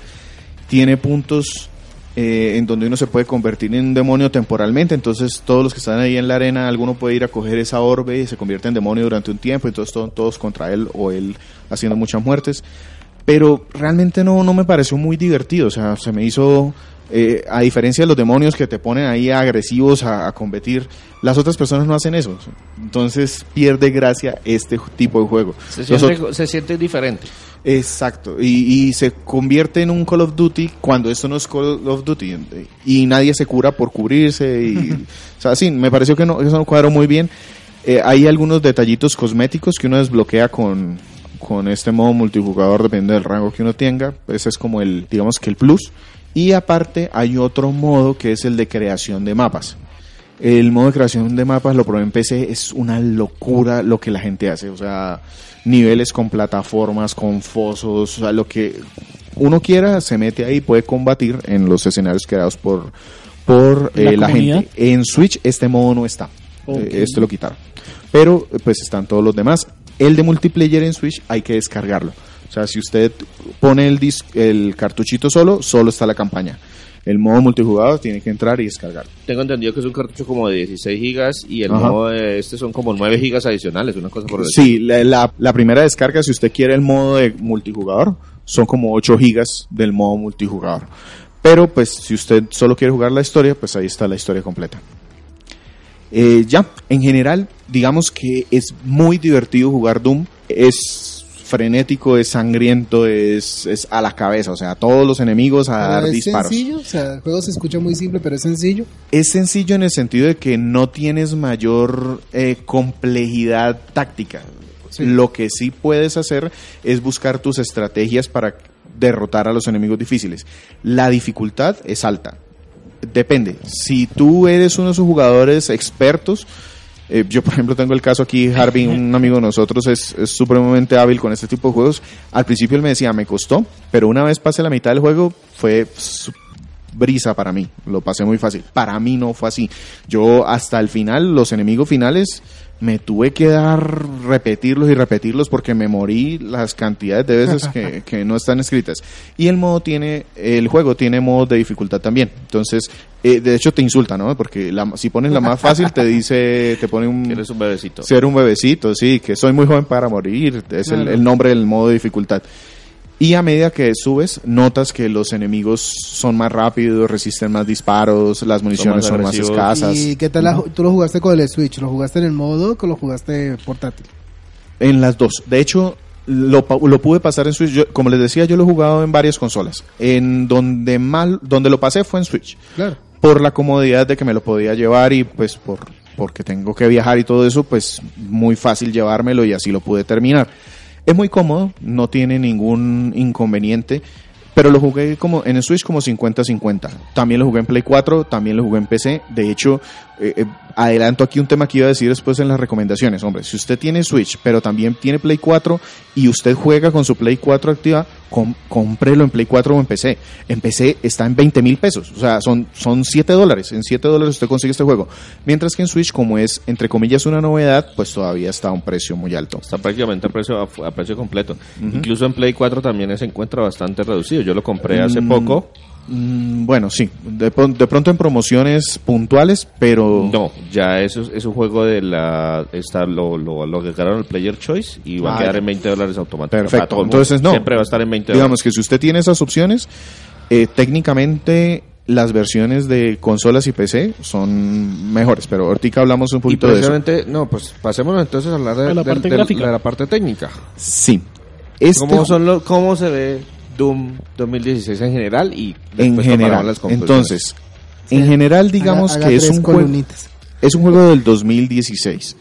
[SPEAKER 4] Tiene puntos eh, en donde uno se puede convertir en un demonio temporalmente, entonces todos los que están ahí en la arena, alguno puede ir a coger esa orbe y se convierte en demonio durante un tiempo, entonces to- todos contra él o él haciendo muchas muertes. Pero realmente no, no me pareció muy divertido, o sea, se me hizo, eh, a diferencia de los demonios que te ponen ahí agresivos a, a combatir, las otras personas no hacen eso, entonces pierde gracia este tipo de juego.
[SPEAKER 3] Se siente, se siente diferente.
[SPEAKER 4] Exacto, y, y se convierte en un Call of Duty cuando esto no es Call of Duty y nadie se cura por cubrirse y, o sea, sí, me pareció que no, eso no cuadró muy bien. Eh, hay algunos detallitos cosméticos que uno desbloquea con, con este modo multijugador dependiendo del rango que uno tenga, ese es como el, digamos que el plus. Y aparte hay otro modo que es el de creación de mapas. El modo de creación de mapas lo probé en PC, es una locura lo que la gente hace, o sea, niveles con plataformas, con fosos, o sea, lo que uno quiera se mete ahí y puede combatir en los escenarios creados por, por
[SPEAKER 1] ¿La
[SPEAKER 4] eh, la, gente. En Switch este modo no está. Eh, este lo quitaron, pero eh, pues están todos los demás. El de multiplayer en Switch hay que descargarlo, o sea, si usted pone el, el cartuchito solo, solo está la campaña. El modo multijugador tiene que entrar y descargar.
[SPEAKER 3] Tengo entendido que es un cartucho como de 16 gigas y el
[SPEAKER 4] Ajá.
[SPEAKER 3] modo de este son como 9 gigas adicionales, una cosa por el
[SPEAKER 4] Sí, la, la- la primera descarga, si usted quiere el modo de multijugador, son como 8 gigas del modo multijugador. Pero pues si usted solo quiere jugar la historia, pues ahí está la historia completa. Eh, ya, en general, digamos que es muy divertido jugar Doom. Es frenético, es sangriento, es, es a la cabeza, o sea, todos los enemigos a dar
[SPEAKER 2] es
[SPEAKER 4] disparos.
[SPEAKER 2] sencillo, o sea, el juego se escucha muy simple, pero es sencillo.
[SPEAKER 4] Es sencillo en el sentido de que no tienes mayor eh, complejidad táctica.
[SPEAKER 2] Sí.
[SPEAKER 4] Lo que sí puedes hacer es buscar tus estrategias para derrotar a los enemigos difíciles. La dificultad es alta. Depende. Si tú eres uno de esos jugadores expertos, eh, yo por ejemplo tengo el caso aquí, Harvey, un amigo de nosotros, es, es supremamente hábil con este tipo de juegos. Al principio él me decía, me costó, pero una vez pasé la mitad del juego, fue brisa para mí, lo pasé muy fácil. Para mí no fue así. Yo hasta el final, los enemigos finales, me tuve que dar, repetirlos y repetirlos porque me morí las cantidades de veces que, que no están escritas. Y el modo tiene, el juego tiene modos de dificultad también. Entonces, eh, de hecho te insulta, ¿no? Porque la- si pones la más fácil te dice, te pone un...
[SPEAKER 3] Que eres un bebecito.
[SPEAKER 4] Ser un bebecito, sí, que soy muy joven para morir, es el nombre del modo de dificultad. Y a medida que subes, notas que los enemigos son más rápidos, resisten más disparos, las municiones son más,
[SPEAKER 3] agresivos.
[SPEAKER 4] escasas.
[SPEAKER 2] ¿Y qué tal? la ¿Tú lo jugaste con el Switch? ¿Lo jugaste en el modo o lo jugaste portátil?
[SPEAKER 4] En las dos. De hecho, lo, lo pude pasar en Switch. Yo- como les decía, yo lo he jugado en varias consolas. En donde mal, donde lo pasé fue en Switch.
[SPEAKER 2] Claro.
[SPEAKER 4] por la comodidad de que me lo podía llevar y pues por porque tengo que viajar y todo eso, pues muy fácil llevármelo y así lo pude terminar. Es muy cómodo, no tiene ningún inconveniente, Pero lo jugué como en el Switch como 50-50. También lo jugué en Play 4, también lo jugué en PC. De hecho, eh, eh, adelanto aquí un tema que iba a decir después en las recomendaciones. Hombre, si usted tiene Switch, pero también tiene Play 4 y usted juega con su Play 4 activa, com- cómprelo en Play 4 o en PC. En PC está en 20 mil pesos. O sea, son, son 7 dólares. En 7 dólares usted consigue este juego. Mientras que en Switch, como es, entre comillas, una novedad, pues todavía está a un precio muy alto.
[SPEAKER 3] Está prácticamente a precio, a, a precio completo. Incluso en Play 4 también se encuentra bastante reducido. Yo lo compré hace poco.
[SPEAKER 4] Mm, bueno, sí. De, pron- de pronto en promociones puntuales, pero...
[SPEAKER 3] No, ya eso es, un juego de la. Está, lo, lo, lo que ganaron el Player Choice y va
[SPEAKER 4] Ah,
[SPEAKER 3] a quedar
[SPEAKER 4] ya.
[SPEAKER 3] en 20 dólares automáticamente.
[SPEAKER 4] Perfecto. Entonces, no.
[SPEAKER 3] Siempre va a estar en 20
[SPEAKER 4] Digamos
[SPEAKER 3] dólares.
[SPEAKER 4] que si usted tiene esas opciones, eh, técnicamente las versiones de consolas y PC son mejores, pero ahorita hablamos un
[SPEAKER 3] Y
[SPEAKER 4] poquito de eso.
[SPEAKER 3] precisamente, no, pues pasémonos entonces a hablar de,
[SPEAKER 1] A la parte
[SPEAKER 3] de la parte técnica.
[SPEAKER 4] Sí. Este
[SPEAKER 3] ¿Cómo, son lo- ¿Cómo se ve Doom 2016 en general y
[SPEAKER 4] en general.
[SPEAKER 3] las?
[SPEAKER 4] Entonces, en general digamos
[SPEAKER 2] Haga- haga
[SPEAKER 4] que es un juego
[SPEAKER 2] columnitas.
[SPEAKER 4] es un juego del 2016.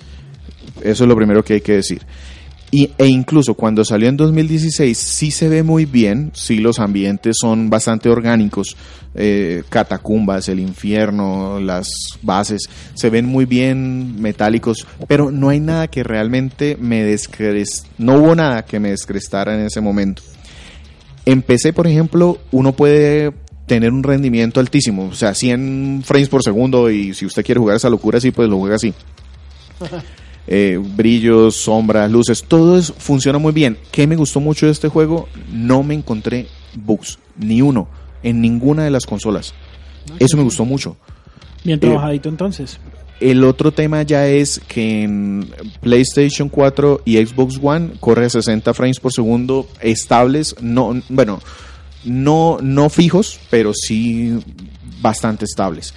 [SPEAKER 4] Eso es lo primero que hay que decir. Y, e incluso cuando salió en 2016 sí se ve muy bien, sí los ambientes son bastante orgánicos, eh, catacumbas, el infierno, las bases, se ven muy bien metálicos, pero no hay nada que realmente me descres... No hubo nada que me descrestara en ese momento. En PC, por ejemplo, uno puede tener un rendimiento altísimo, o sea, 100 frames por segundo y si usted quiere jugar esa locura así, pues lo juega así. Eh, brillos, sombras, luces, todo eso funciona muy bien. ¿Qué me gustó mucho de este juego? No me encontré bugs, ni uno, en ninguna de las consolas. Eso me gustó mucho.
[SPEAKER 1] Bien
[SPEAKER 4] Eh,
[SPEAKER 1] trabajadito entonces.
[SPEAKER 4] El otro tema ya es que en PlayStation 4 y Xbox One corre a 60 frames por segundo estables, no, bueno, no, no fijos, pero sí bastante estables.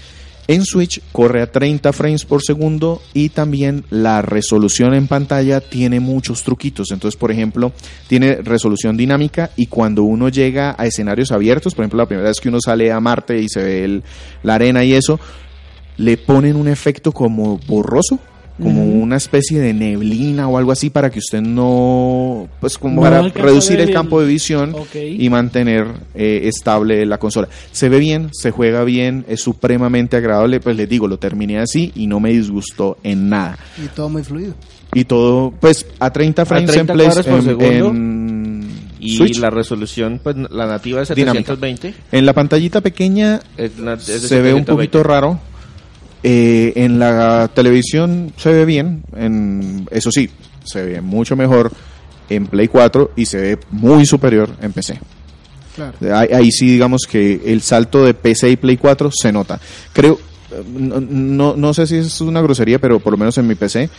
[SPEAKER 4] En Switch corre a 30 frames por segundo y también la resolución en pantalla tiene muchos truquitos. Entonces, por ejemplo, tiene resolución dinámica y cuando uno llega a escenarios abiertos, por ejemplo, la primera vez que uno sale a Marte y se ve la arena y eso, le ponen un efecto como borroso, como una especie de neblina o algo así para que usted no, pues como
[SPEAKER 1] No
[SPEAKER 4] para
[SPEAKER 1] a
[SPEAKER 4] reducir el campo de visión y mantener eh, estable la consola. Se ve bien, se juega bien, es supremamente agradable, pues les digo, lo terminé así y no me disgustó en nada.
[SPEAKER 2] Y todo muy fluido.
[SPEAKER 4] Y todo, pues a 30 frames
[SPEAKER 3] 30
[SPEAKER 4] en,
[SPEAKER 3] por
[SPEAKER 4] en-
[SPEAKER 3] segundo.
[SPEAKER 4] en
[SPEAKER 3] Y
[SPEAKER 4] Switch.
[SPEAKER 3] la resolución, pues la nativa es
[SPEAKER 4] Dinámica.
[SPEAKER 3] 720.
[SPEAKER 4] En la pantallita pequeña
[SPEAKER 3] es la- es de
[SPEAKER 4] se ve un
[SPEAKER 3] 720.
[SPEAKER 4] poquito raro. Eh, en la televisión se ve bien, en, eso sí, se ve mucho mejor en Play 4 y se ve muy superior en PC.
[SPEAKER 2] Claro.
[SPEAKER 4] Ahí, ahí sí digamos que el salto de PC y Play 4 se nota. Creo, no, no, sé si es una grosería, pero por lo menos en mi PC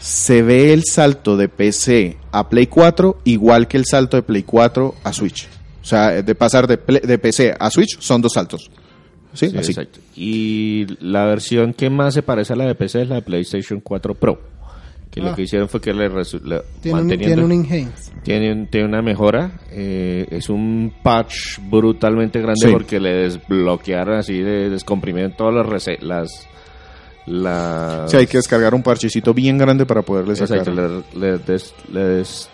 [SPEAKER 4] se ve el salto de PC a Play 4 igual que el salto de Play 4 a Switch. O sea, de pasar de PC a Switch son dos saltos. ¿Sí?
[SPEAKER 3] Sí,
[SPEAKER 4] Así.
[SPEAKER 3] exacto. Y la versión que más se parece a la de PC es la de PlayStation 4 Pro. Que lo
[SPEAKER 2] Ah.
[SPEAKER 3] que hicieron fue que le, le-
[SPEAKER 2] Tiene un, tiene un enhance.
[SPEAKER 3] tiene, un- tiene una mejora. eh, es un patch brutalmente grande
[SPEAKER 4] Sí.
[SPEAKER 3] porque le desbloquearon así, de, descomprimieron todas las las las
[SPEAKER 4] Sí, hay que descargar un parchecito bien grande para poderle sacar.
[SPEAKER 3] Exacto, le, le des- le des-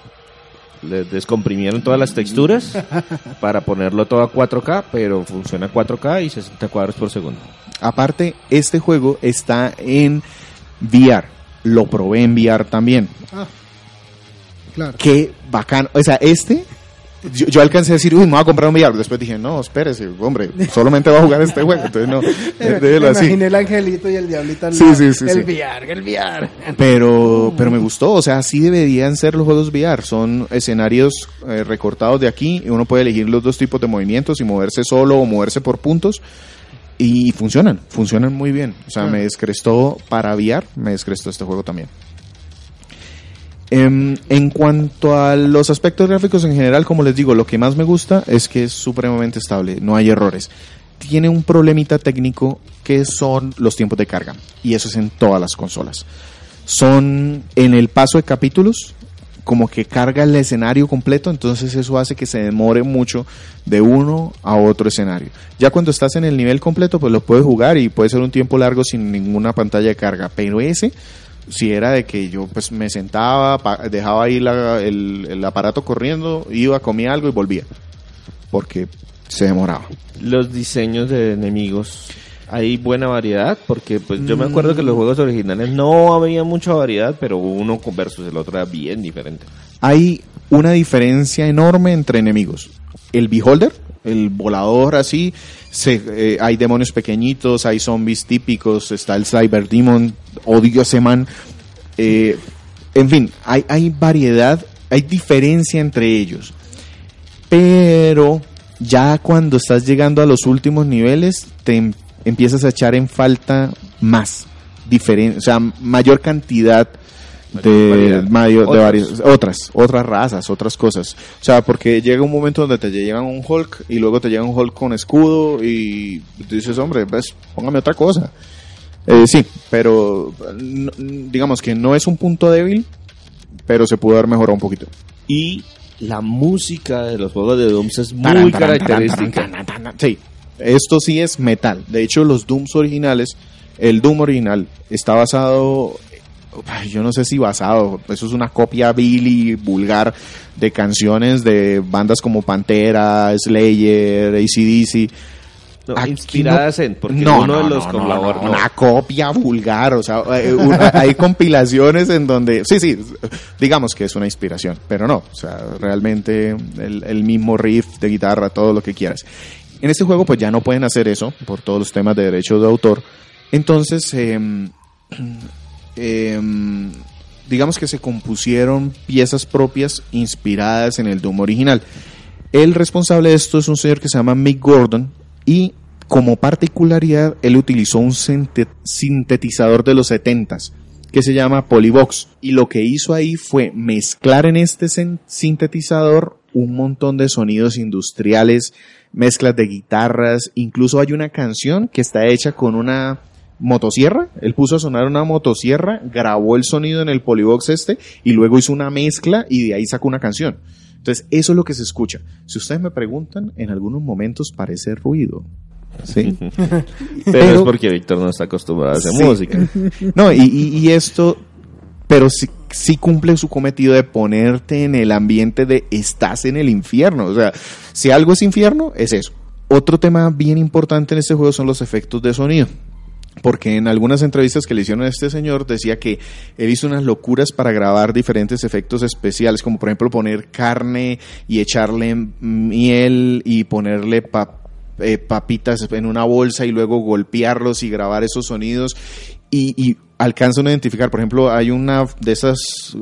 [SPEAKER 3] le descomprimieron todas las texturas para ponerlo todo a 4K, pero funciona a 4K y 60 cuadros por segundo.
[SPEAKER 4] Aparte, este juego está en VR. Lo probé en VR también.
[SPEAKER 2] Ah, claro.
[SPEAKER 4] Qué bacano. O sea, este, yo, yo alcancé a decir, uy, me voy a comprar un VR. Después dije, no, espérese, hombre, solamente va a jugar este juego. Entonces, no, déjelo
[SPEAKER 2] Me
[SPEAKER 4] así.
[SPEAKER 2] imaginé el angelito y el diablito al
[SPEAKER 4] Sí,
[SPEAKER 2] lado.
[SPEAKER 4] sí, sí,
[SPEAKER 2] El. VR, el VR.
[SPEAKER 4] Pero, pero me gustó, o sea, así deberían ser los juegos VR. Son escenarios eh, recortados de aquí y uno puede elegir los dos tipos de movimientos y moverse solo o moverse por puntos. Y funcionan, funcionan muy bien. O sea, me descrestó para VR, me descrestó este juego también. Em, en cuanto a los aspectos gráficos en general, como les digo, lo que más me gusta es que es supremamente estable, no hay errores. Tiene un problemita técnico que son los tiempos de carga, y eso es en todas las consolas. Son en el paso de capítulos, como que carga el escenario completo, entonces eso hace que se demore mucho de uno a otro escenario. Ya cuando estás en el nivel completo, pues lo puedes jugar y puede ser un tiempo largo sin ninguna pantalla de carga, pero ese si era de que yo pues me sentaba, dejaba ahí la- el, el aparato corriendo, iba, comía algo y volvía. porque se demoraba.
[SPEAKER 3] Los diseños de enemigos. Hay buena variedad, porque pues yo me acuerdo que los juegos originales no había mucha variedad, pero uno versus el otro era bien diferente.
[SPEAKER 4] Hay una diferencia enorme entre enemigos. El Beholder, el volador así, eh, hay demonios pequeñitos, hay zombies típicos, está el Cyber Demon, odio ese man. Eh, en fin, hay, hay variedad, hay diferencia entre ellos. Pero ya cuando estás llegando a los últimos niveles, te em- empiezas a echar en falta más, diferen o sea, mayor cantidad de, mayor- de varias- otras, otras razas, otras cosas. O sea, porque llega un momento donde te llegan un Hulk y luego te llega un Hulk con escudo y dices, hombre, ves, póngame otra cosa. Eh, sí, pero digamos que no es un punto débil, pero se pudo haber mejorado un poquito.
[SPEAKER 3] Y la música de los juegos de Dooms es muy
[SPEAKER 4] Taran, taran,
[SPEAKER 3] característica.
[SPEAKER 4] taran. Sí, esto sí es metal. De hecho, los Dooms originales, el Doom original está basado, yo no sé si basado, eso es una copia vil y vulgar de canciones de bandas como Pantera, Slayer, ACDC.
[SPEAKER 3] No,
[SPEAKER 4] Aquí
[SPEAKER 3] inspiradas
[SPEAKER 4] no-
[SPEAKER 3] en, porque
[SPEAKER 4] no,
[SPEAKER 3] uno
[SPEAKER 4] no,
[SPEAKER 3] de los colaboradores.
[SPEAKER 4] una copia vulgar, o sea, eh, una- hay compilaciones en donde, sí, sí, digamos que es una inspiración, pero no, o sea, realmente el, el mismo riff de guitarra, todo lo que quieras. En este juego pues ya no pueden hacer eso por todos los temas de derechos de autor, entonces, em, em, digamos que se compusieron piezas propias inspiradas en el Doom original. El responsable de esto es un señor que se llama Mick Gordon y como particularidad él utilizó un sinte- sintetizador de los 70s que se llama Polybox y lo que hizo ahí fue mezclar en este sintetizador un montón de sonidos industriales, mezclas de guitarras, incluso hay una canción que está hecha con una motosierra, él puso a sonar una motosierra, grabó el sonido en el Polybox este y luego hizo una mezcla y de ahí sacó una canción. Entonces, eso es lo que se escucha. Si ustedes me preguntan, en algunos momentos parece ruido. ¿Sí?
[SPEAKER 3] Pero,
[SPEAKER 4] Pero-
[SPEAKER 3] es porque Víctor no está acostumbrado a hacer
[SPEAKER 4] Sí.
[SPEAKER 3] música.
[SPEAKER 4] No, y, y- y esto, pero sí, sí cumple su cometido de ponerte en el ambiente de estás en el infierno. O sea, si algo es infierno, es eso. Otro tema bien importante en este juego son los efectos de sonido. Porque en algunas entrevistas que le hicieron a este señor decía que él hizo unas locuras para grabar diferentes efectos especiales, como por ejemplo poner carne y echarle miel y ponerle eh, papitas en una bolsa y luego golpearlos y grabar esos sonidos y, y alcanzan a identificar, por ejemplo, hay una de esas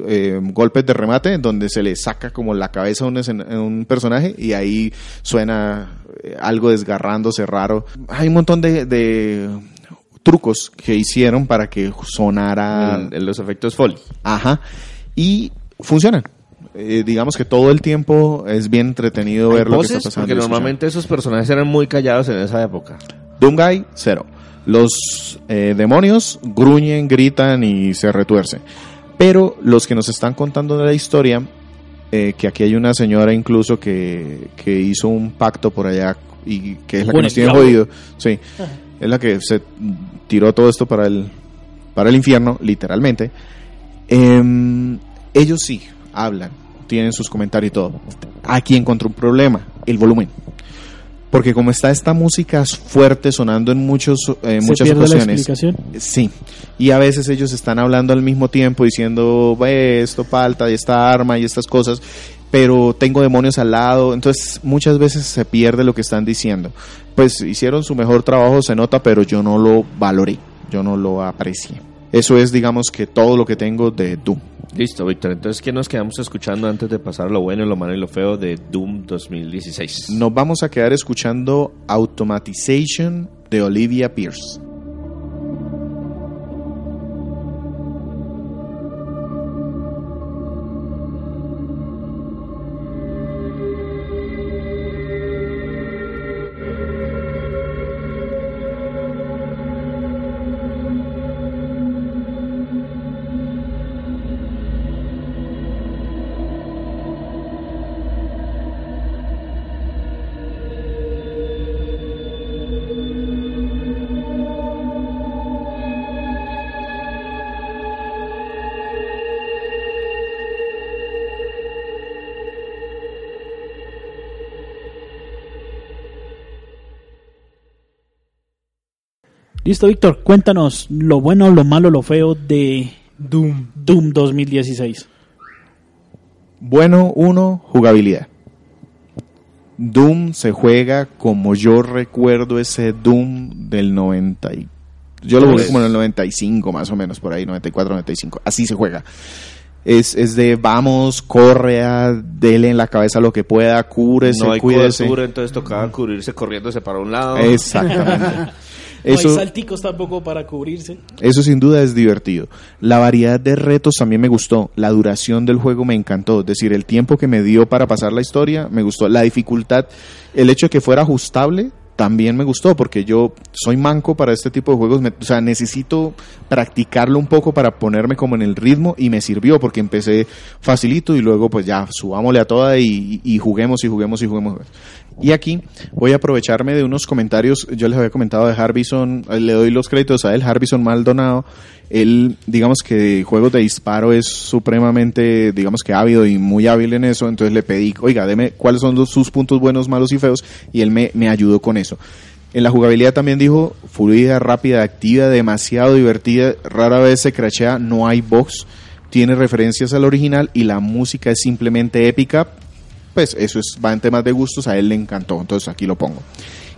[SPEAKER 4] eh, golpes de remate donde se le saca como la cabeza a un, personaje y ahí suena eh, algo desgarrándose raro. Hay un montón de trucos que hicieron para que sonara
[SPEAKER 3] en los efectos Foley.
[SPEAKER 4] Ajá. Y funcionan. Eh, digamos que todo el tiempo es bien entretenido ver lo que está pasando.
[SPEAKER 3] porque normalmente esos personajes eran muy callados en esa época.
[SPEAKER 4] Doomguy, cero. Los eh, demonios gruñen, gritan y se retuercen. Pero los que nos están contando de la historia, eh, que aquí hay una señora incluso que, que hizo un pacto por allá y que es la que nos tiene jodido. Sí, es la que se tiró todo esto para el, para el infierno, literalmente. Em, ellos sí hablan, tienen sus comentarios y todo. Aquí encontró un problema, el volumen. Porque como está esta música fuerte sonando en muchos, eh, muchas
[SPEAKER 1] la
[SPEAKER 4] ocasiones,
[SPEAKER 1] explicación.
[SPEAKER 4] Sí, y a veces ellos están hablando al mismo tiempo diciendo, ve, esto falta, y esta arma y estas cosas, pero tengo demonios al lado, entonces muchas veces se pierde lo que están diciendo. Pues hicieron su mejor trabajo, se nota, pero yo no lo valoré, yo no lo aprecié. Eso es, digamos, que todo lo que tengo de Doom.
[SPEAKER 3] Listo, Víctor. Entonces, ¿qué nos quedamos escuchando antes de pasar lo bueno, lo malo y lo feo de Doom 2016?
[SPEAKER 4] Nos vamos a quedar escuchando Automatization de Olivia Pierce.
[SPEAKER 1] Listo, Víctor, cuéntanos lo bueno, lo malo, lo feo de Doom, Doom 2016.
[SPEAKER 4] Bueno, uno, jugabilidad. Doom se juega como yo recuerdo ese Doom del 90. y- Yo lo jugué como en el 95 más o menos, por ahí, 94, 95. Así se juega. Es, es de vamos, corre, a, dele en la cabeza lo que pueda, cúrese,
[SPEAKER 3] no hay
[SPEAKER 4] cuídese.
[SPEAKER 3] cobertura, entonces tocaba cubrirse corriéndose para un lado.
[SPEAKER 4] Exactamente.
[SPEAKER 1] No
[SPEAKER 4] Eso,
[SPEAKER 1] hay salticos tampoco para cubrirse.
[SPEAKER 4] Eso sin duda es divertido. La variedad de retos también me gustó. La duración del juego me encantó. Es decir, el tiempo que me dio para pasar la historia me gustó. La dificultad, el hecho de que fuera ajustable también me gustó porque yo soy manco para este tipo de juegos. Me- o sea, necesito practicarlo un poco para ponerme como en el ritmo y me sirvió porque empecé facilito y luego pues ya subámosle a toda y, juguemos y juguemos y juguemos. Y aquí voy a aprovecharme de unos comentarios, yo les había comentado de Harbison, eh, le doy los créditos a él, Harbison Maldonado, él digamos que juegos de disparo es supremamente, digamos que ávido y muy hábil en eso, entonces le pedí, oiga, deme cuáles son sus puntos buenos, malos y feos, y él me, me ayudó con eso. En la jugabilidad también dijo, fluida, rápida, activa, demasiado divertida, rara vez se crachea, no hay box, tiene referencias al original y la música es simplemente épica, pues eso es, va en temas de gustos, a él le encantó, entonces aquí lo pongo.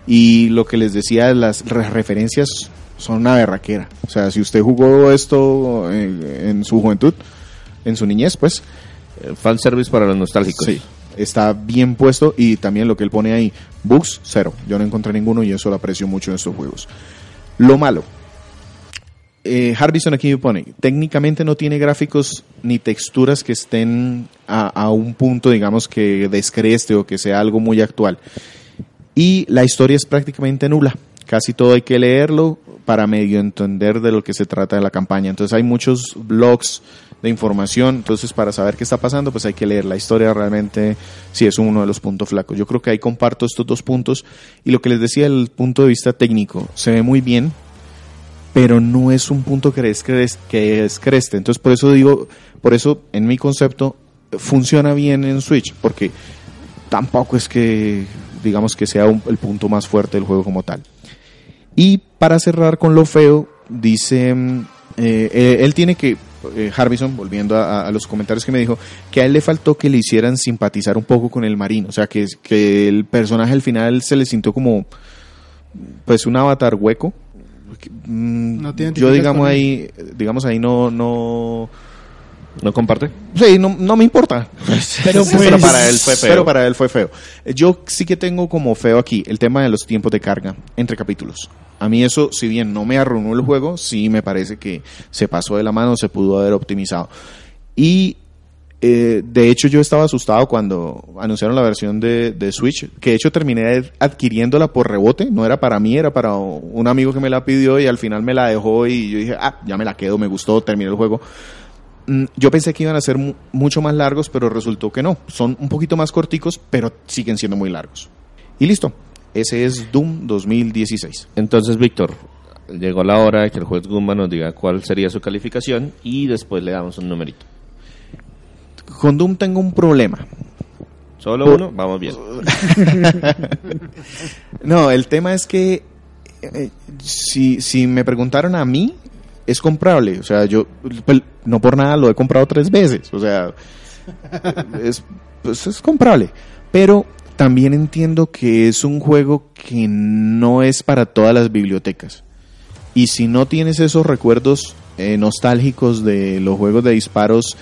[SPEAKER 4] Y lo que les decía, las re- referencias son una berraquera. O sea, si usted jugó esto en su juventud, en su niñez, pues
[SPEAKER 3] Eh, Fanservice para los nostálgicos.
[SPEAKER 4] sí, está bien puesto y también lo que él pone ahí, bugs, cero. Yo no encontré ninguno y eso lo aprecio mucho en estos juegos. Lo malo. Eh, Harbison aquí me pone, técnicamente no tiene gráficos ni texturas que estén a, a un punto, digamos, que descreste o que sea algo muy actual. Y la historia es prácticamente nula. Casi todo hay que leerlo para medio entender de lo que se trata de la campaña. Entonces hay muchos blogs de información. Entonces para saber qué está pasando, pues hay que leer la historia realmente. Sí, es uno de los puntos flacos. Yo creo que ahí comparto estos dos puntos. Y lo que les decía, el punto de vista técnico, se ve muy bien, pero no es un punto que es, que es, que es creste. Entonces por eso digo, por eso en mi concepto funciona bien en Switch, porque tampoco es que digamos que sea un- el punto más fuerte del juego como tal. Y para cerrar con lo feo, dice, mm, eh, eh, él tiene que, eh, Harbison, volviendo a, a los comentarios que me dijo, que a él le faltó que le hicieran simpatizar un poco con el marino, o sea, que, que el personaje al final se le sintió como, pues, un avatar hueco.
[SPEAKER 2] No
[SPEAKER 4] yo digamos ahí, digamos ahí no, no,
[SPEAKER 3] ¿No comparte?
[SPEAKER 4] Sí, no, no me importa.
[SPEAKER 1] Pero pues-
[SPEAKER 3] para él fue feo.
[SPEAKER 4] Pero para él fue feo. Yo sí que tengo como feo aquí el tema de los tiempos de carga entre capítulos. A mí eso, si bien no me arruinó el juego, sí me parece que se pasó de la mano, se pudo haber optimizado. Y eh, de hecho yo estaba asustado cuando anunciaron la versión de, de Switch, que de hecho terminé adquiriéndola por rebote, no era para mí, era para un amigo que me la pidió y al final me la dejó y yo dije, ah, ya me la quedo, me gustó, terminé el juego. Mm, Yo pensé que iban a ser mu- mucho más largos, pero resultó que no. Son un poquito más corticos, pero siguen siendo muy largos. Y listo. Ese es Doom 2016.
[SPEAKER 3] Entonces, Víctor, llegó la hora de que el juez Gumba nos diga cuál sería su calificación y después le damos un numerito.
[SPEAKER 4] Con Doom tengo un problema.
[SPEAKER 3] ¿Solo
[SPEAKER 4] Por-
[SPEAKER 3] uno? Vamos bien.
[SPEAKER 4] No, el tema es que eh, si, si me preguntaron a mí, es comprable. O sea, yo pues, no por nada lo he comprado tres veces. O sea, es, pues, es comprable. Pero también entiendo que es un juego que no es para todas las bibliotecas. Y si no tienes esos recuerdos eh, nostálgicos de los juegos de disparos,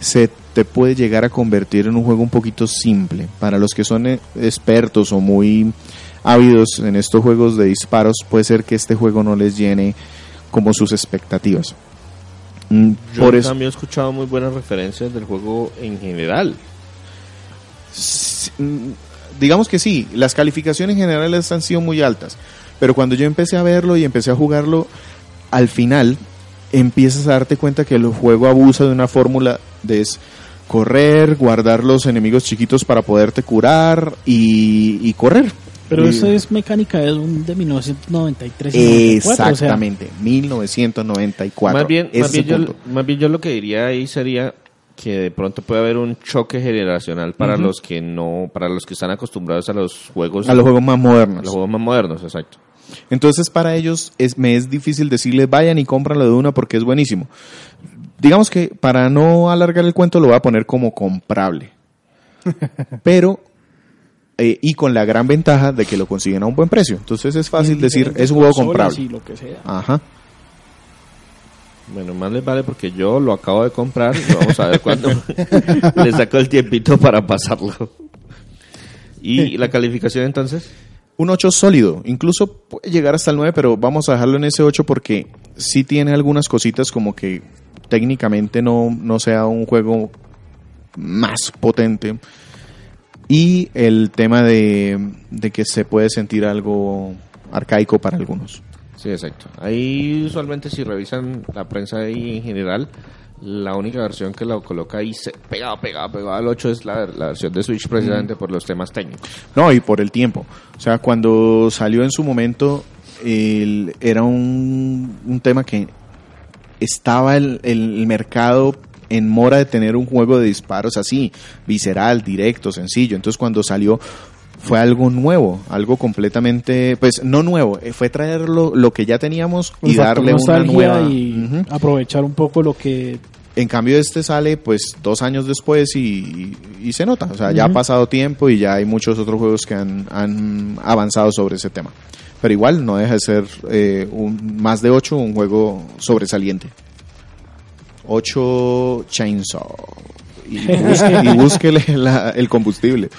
[SPEAKER 4] se te puede llegar a convertir en un juego un poquito simple. Para los que son eh, expertos o muy ávidos en estos juegos de disparos, puede ser que este juego no les llene como sus expectativas. Mm,
[SPEAKER 3] Yo
[SPEAKER 4] Por eso,
[SPEAKER 3] cambio he escuchado muy buenas referencias del juego en general.
[SPEAKER 4] Mm, digamos que sí, las calificaciones generales han sido muy altas, pero cuando yo empecé a verlo y empecé a jugarlo, al final empiezas a darte cuenta que el juego abusa de una fórmula de es correr, guardar los enemigos chiquitos para poderte curar y, y correr.
[SPEAKER 1] Pero
[SPEAKER 4] Y-
[SPEAKER 1] eso es mecánica de, un, de 1993 y 94, o sea,
[SPEAKER 4] Exactamente, 1994.
[SPEAKER 3] Más bien, más, bien yo, más bien yo lo que diría ahí sería que de pronto puede haber un choque generacional para los que no, para los que están acostumbrados a los juegos,
[SPEAKER 4] a los juegos más
[SPEAKER 3] a
[SPEAKER 4] modernos.
[SPEAKER 3] los juegos más modernos, exacto.
[SPEAKER 4] Entonces para ellos es, me es difícil decirles vayan y cómpranlo de una porque es buenísimo. Digamos que para no alargar el cuento lo voy a poner como comprable. Pero, eh, y con la gran ventaja de que lo consiguen a un buen precio. Entonces es fácil decir, es un juego comprable.
[SPEAKER 1] Y lo que sea.
[SPEAKER 4] Ajá.
[SPEAKER 3] Bueno, más les vale porque yo lo acabo de comprar y vamos a ver cuándo le saco el tiempito para pasarlo. ¿Y la calificación entonces?
[SPEAKER 4] Un 8 sólido, incluso puede llegar hasta el 9, pero vamos a dejarlo en ese 8 porque sí tiene algunas cositas como que técnicamente no, no sea un juego más potente. Y el tema de, de que se puede sentir algo arcaico para algunos.
[SPEAKER 3] Sí, exacto. Ahí usualmente si revisan la prensa ahí en general, la única versión que lo coloca ahí pegado, pegado, pegado al 8 es la, la versión de Switch precisamente por los temas técnicos.
[SPEAKER 4] No, y por el tiempo. O sea, cuando salió en su momento, el- era un, un tema que estaba el, el mercado en mora de tener un juego de disparos así, visceral, directo, sencillo. Entonces cuando salió fue algo nuevo, algo completamente, pues no nuevo, eh, fue traerlo lo que ya teníamos y darle una nueva.
[SPEAKER 1] y aprovechar un poco lo que
[SPEAKER 4] En cambio este sale pues dos años después y, y se nota, o sea, ya ha pasado tiempo y ya hay muchos otros juegos que han, han avanzado sobre ese tema. Pero igual no deja de ser eh, un, más de 8 un juego sobresaliente. 8 Chainsaw. Y, busque- y búsquele la- el combustible.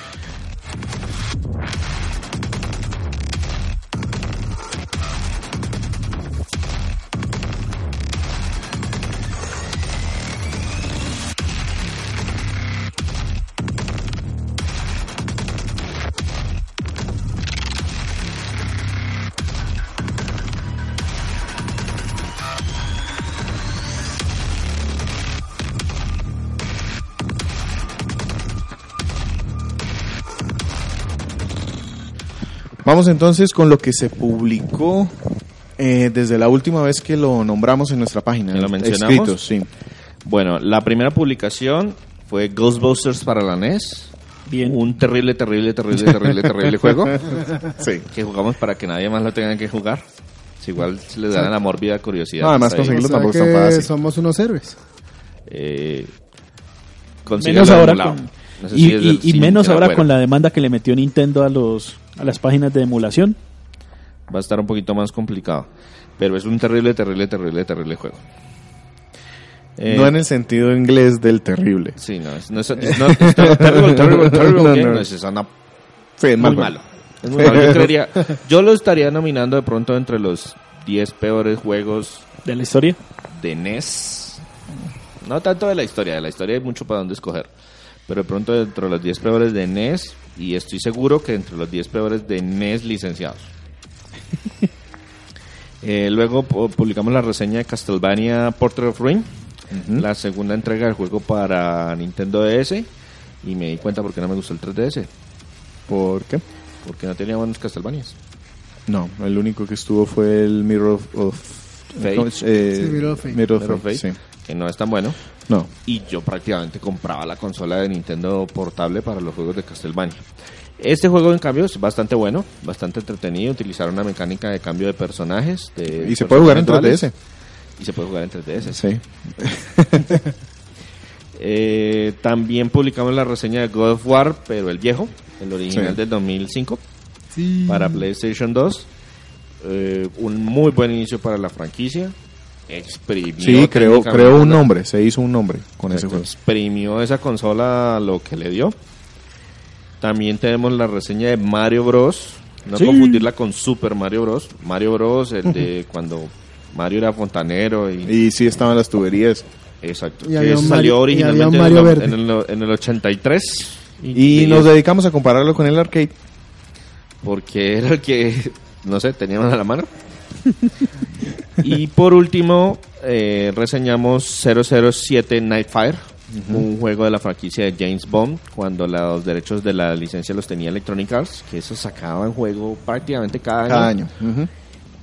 [SPEAKER 4] Vamos entonces con lo que se publicó eh, desde la última vez que lo nombramos en nuestra página.
[SPEAKER 3] ¿Que lo mencionamos?
[SPEAKER 4] Escritos, sí.
[SPEAKER 3] Bueno, la primera publicación fue Ghostbusters para la NES.
[SPEAKER 1] bien
[SPEAKER 3] Un terrible, terrible, terrible, terrible, terrible juego
[SPEAKER 4] Sí.
[SPEAKER 3] que jugamos para que nadie más lo tenga que jugar. Si igual se les da la mórbida curiosidad.
[SPEAKER 4] No, además conseguirlo tampoco es tan fácil.
[SPEAKER 2] somos unos héroes.
[SPEAKER 3] Eh,
[SPEAKER 1] menos ahora con,
[SPEAKER 3] No sé
[SPEAKER 1] y,
[SPEAKER 3] si
[SPEAKER 1] menos ahora con la demanda que le metió Nintendo a los a las páginas de emulación
[SPEAKER 3] Va a estar un poquito más complicado. Pero es un terrible, terrible, terrible, terrible juego. Eh,
[SPEAKER 4] No en el sentido inglés del terrible.
[SPEAKER 3] Sí, no, es, no es, es it's not terrible, terrible, terrible
[SPEAKER 4] No, no.
[SPEAKER 3] no, es, es una-
[SPEAKER 4] Sí, es
[SPEAKER 3] muy
[SPEAKER 4] mal
[SPEAKER 3] malo. Es muy malo. Yo, creería- yo lo estaría nominando de pronto entre los 10 peores juegos
[SPEAKER 1] de la historia
[SPEAKER 3] de NES. No tanto de la historia, de la historia hay mucho para donde escoger. Pero de pronto entre los 10 peores de NES, y estoy seguro que entre los 10 peores de NES licenciados. Eh, luego pu- publicamos la reseña de Castlevania Portrait of Ruin, la segunda entrega del juego para Nintendo DS. Y me di cuenta porque no me gustó el 3DS,
[SPEAKER 4] ¿Por qué?
[SPEAKER 3] porque no tenía buenos Castlevanias.
[SPEAKER 4] No, el único que estuvo fue el Mirror of... of-
[SPEAKER 3] Fate.
[SPEAKER 4] Eh,
[SPEAKER 2] Sí, Mirror of Fate.
[SPEAKER 4] Mirror of
[SPEAKER 3] Mirror of
[SPEAKER 4] Fate,
[SPEAKER 3] Fate.
[SPEAKER 4] sí.
[SPEAKER 3] Que no es tan bueno.
[SPEAKER 4] No.
[SPEAKER 3] y yo prácticamente compraba la consola de Nintendo portable para los juegos de Castlevania. Este juego, en cambio, es bastante bueno, bastante entretenido. Utilizaron una mecánica de cambio de personajes. de
[SPEAKER 4] Y se puede jugar en
[SPEAKER 3] personajes
[SPEAKER 4] 3DS.
[SPEAKER 3] duales, Y se puede jugar en 3DS.
[SPEAKER 4] Sí.
[SPEAKER 3] Eh, también publicamos la reseña de God of War, pero el viejo, el original
[SPEAKER 4] Sí.
[SPEAKER 3] del 2005,
[SPEAKER 2] Sí.
[SPEAKER 3] para PlayStation 2. Eh, un muy buen inicio para la franquicia. Exprimió
[SPEAKER 4] Sí, creó, creó un nombre, se hizo un nombre con ese juego.
[SPEAKER 3] Exprimió esa consola lo que le dio. También tenemos la reseña de Mario Bros. No
[SPEAKER 1] Sí.
[SPEAKER 3] confundirla con Super Mario Bros. Mario Bros. el de cuando Mario era fontanero y,
[SPEAKER 4] Y sí estaban las tuberías.
[SPEAKER 3] exacto.
[SPEAKER 2] Y
[SPEAKER 3] que salió
[SPEAKER 2] y
[SPEAKER 3] originalmente en,
[SPEAKER 2] Mario
[SPEAKER 3] el,
[SPEAKER 2] verde.
[SPEAKER 3] en el- en el 83
[SPEAKER 4] Y nos dedicamos a compararlo con el arcade.
[SPEAKER 3] porque era el que no sé teníamos a la mano. y por último eh, reseñamos 007 Nightfire, un juego de la franquicia de James Bond, cuando los derechos de la licencia los tenía Electronic Arts, que eso sacaba en juego prácticamente cada año.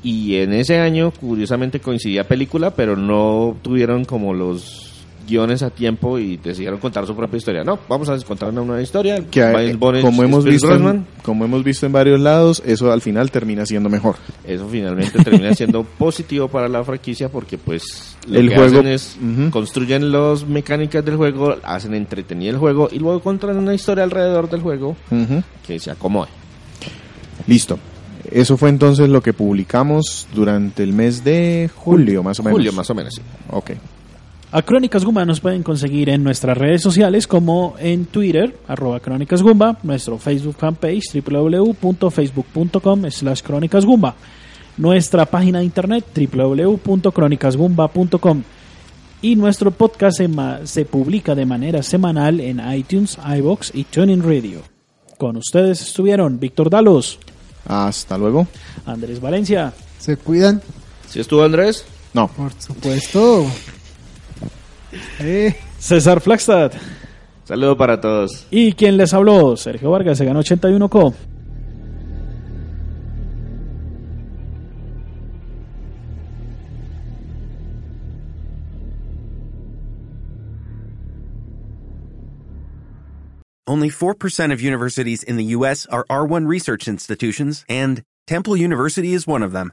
[SPEAKER 3] Y en ese año, curiosamente, coincidía película, pero no tuvieron como los guiones a tiempo y decidieron contar su propia historia. No, vamos a contar una nueva historia.
[SPEAKER 4] Que, eh,
[SPEAKER 3] Miles Bonnett
[SPEAKER 4] como, hemos visto en, como hemos visto en varios lados, eso al final termina siendo mejor.
[SPEAKER 3] Eso finalmente termina siendo positivo para la franquicia porque pues lo
[SPEAKER 4] El
[SPEAKER 3] que
[SPEAKER 4] juego-
[SPEAKER 3] hacen es
[SPEAKER 4] Ujú.
[SPEAKER 3] construyen las mecánicas del juego, hacen entretenido el juego y luego contan una historia alrededor del juego
[SPEAKER 4] Ujú.
[SPEAKER 3] que se acomode.
[SPEAKER 4] Listo. Eso fue entonces lo que publicamos durante el mes de julio, más o menos.
[SPEAKER 3] Julio más o menos. sí.
[SPEAKER 4] Ok.
[SPEAKER 1] A Crónicas Gumba nos pueden conseguir en nuestras redes sociales como en Twitter, arroba Crónicas Gumba, nuestro Facebook fanpage www.facebook.com slash Crónicas Gumba, nuestra página de internet www.crónicasgumba.com y nuestro podcast se, publica de manera semanal en iTunes, iBox y TuneIn Radio. Con ustedes estuvieron Víctor Dalos,
[SPEAKER 4] Hasta luego.
[SPEAKER 1] Andrés Valencia,
[SPEAKER 2] ¿Se cuidan?
[SPEAKER 3] ¿Sí estuvo Andrés?
[SPEAKER 4] No.
[SPEAKER 2] Por supuesto. Eh,
[SPEAKER 1] César Flagstad
[SPEAKER 3] Saludo para todos.
[SPEAKER 1] y quien les habló, Sergio Vargas, se ganó 81Co.
[SPEAKER 5] Only 4% of universities in the U.S. are R1 research institutions, and Temple University is one of them.